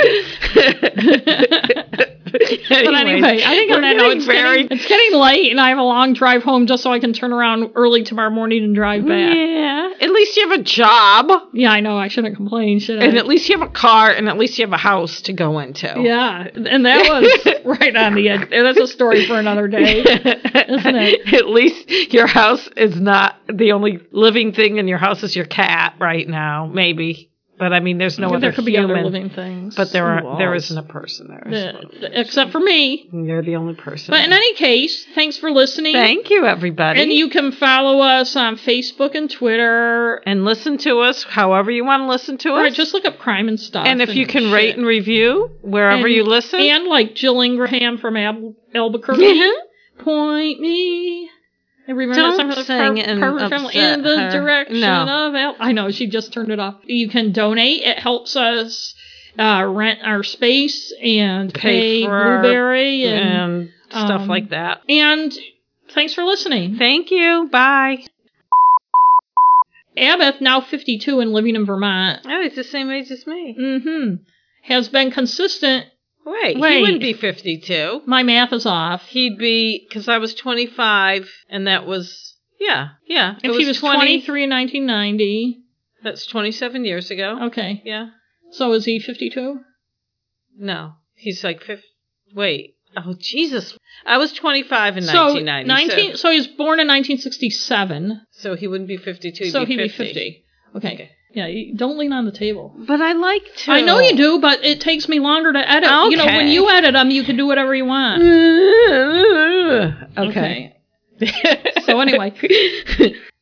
But anyway, I think on that note, it's getting, it's getting late, and I have a long drive home just so I can turn around early tomorrow morning and drive back. Yeah, at least you have a job, Yeah, I know. I shouldn't complain, should I? and at least you have a car, and at least you have a house to go into. yeah, and that was right on the edge. That's a story for another day. Isn't it? At least your house is not the only living thing in your house is your cat right now, maybe. But I mean, there's no other. there could be human. other living things. But there are there Walls. isn't a person there. Uh, except for me. You're the only person. But in any case, thanks for listening. Thank you, everybody. And you can follow us on Facebook and Twitter. and listen to us however you want to listen to us. Or just look up crime and stuff. and if you can shit. rate and review wherever And- you listen. And like Jill Ingraham from Al- Albuquerque. Point me Don't sing and perfect upset in the direction No. of Al- I know she just turned it off. You can donate. It helps us uh, rent our space and Pay pay, Blubrry and and stuff um, like that. and thanks for listening. Thank you. Bye. Abath, now 52 and living in Vermont, Oh, he's the same age as me. Mm-hmm. has been consistent. Wait, he wouldn't be 52. My math is off. He'd be, because I was 25, and that was, yeah, yeah. it If he was 20 23 in 1990, That's 27 years ago. okay. Yeah. So is he 52? No, he's like 50. Wait. Oh, Jesus. I was 25 in so 1990. 19. So he was born in 1967. so, so he wouldn't be 52. He'd so be he'd 50. be 50. Okay. Okay. Yeah, don't lean on the table. But I like to. I know you do, but it takes me longer to edit. You know, when you edit them, you can do whatever you want. okay. So anyway.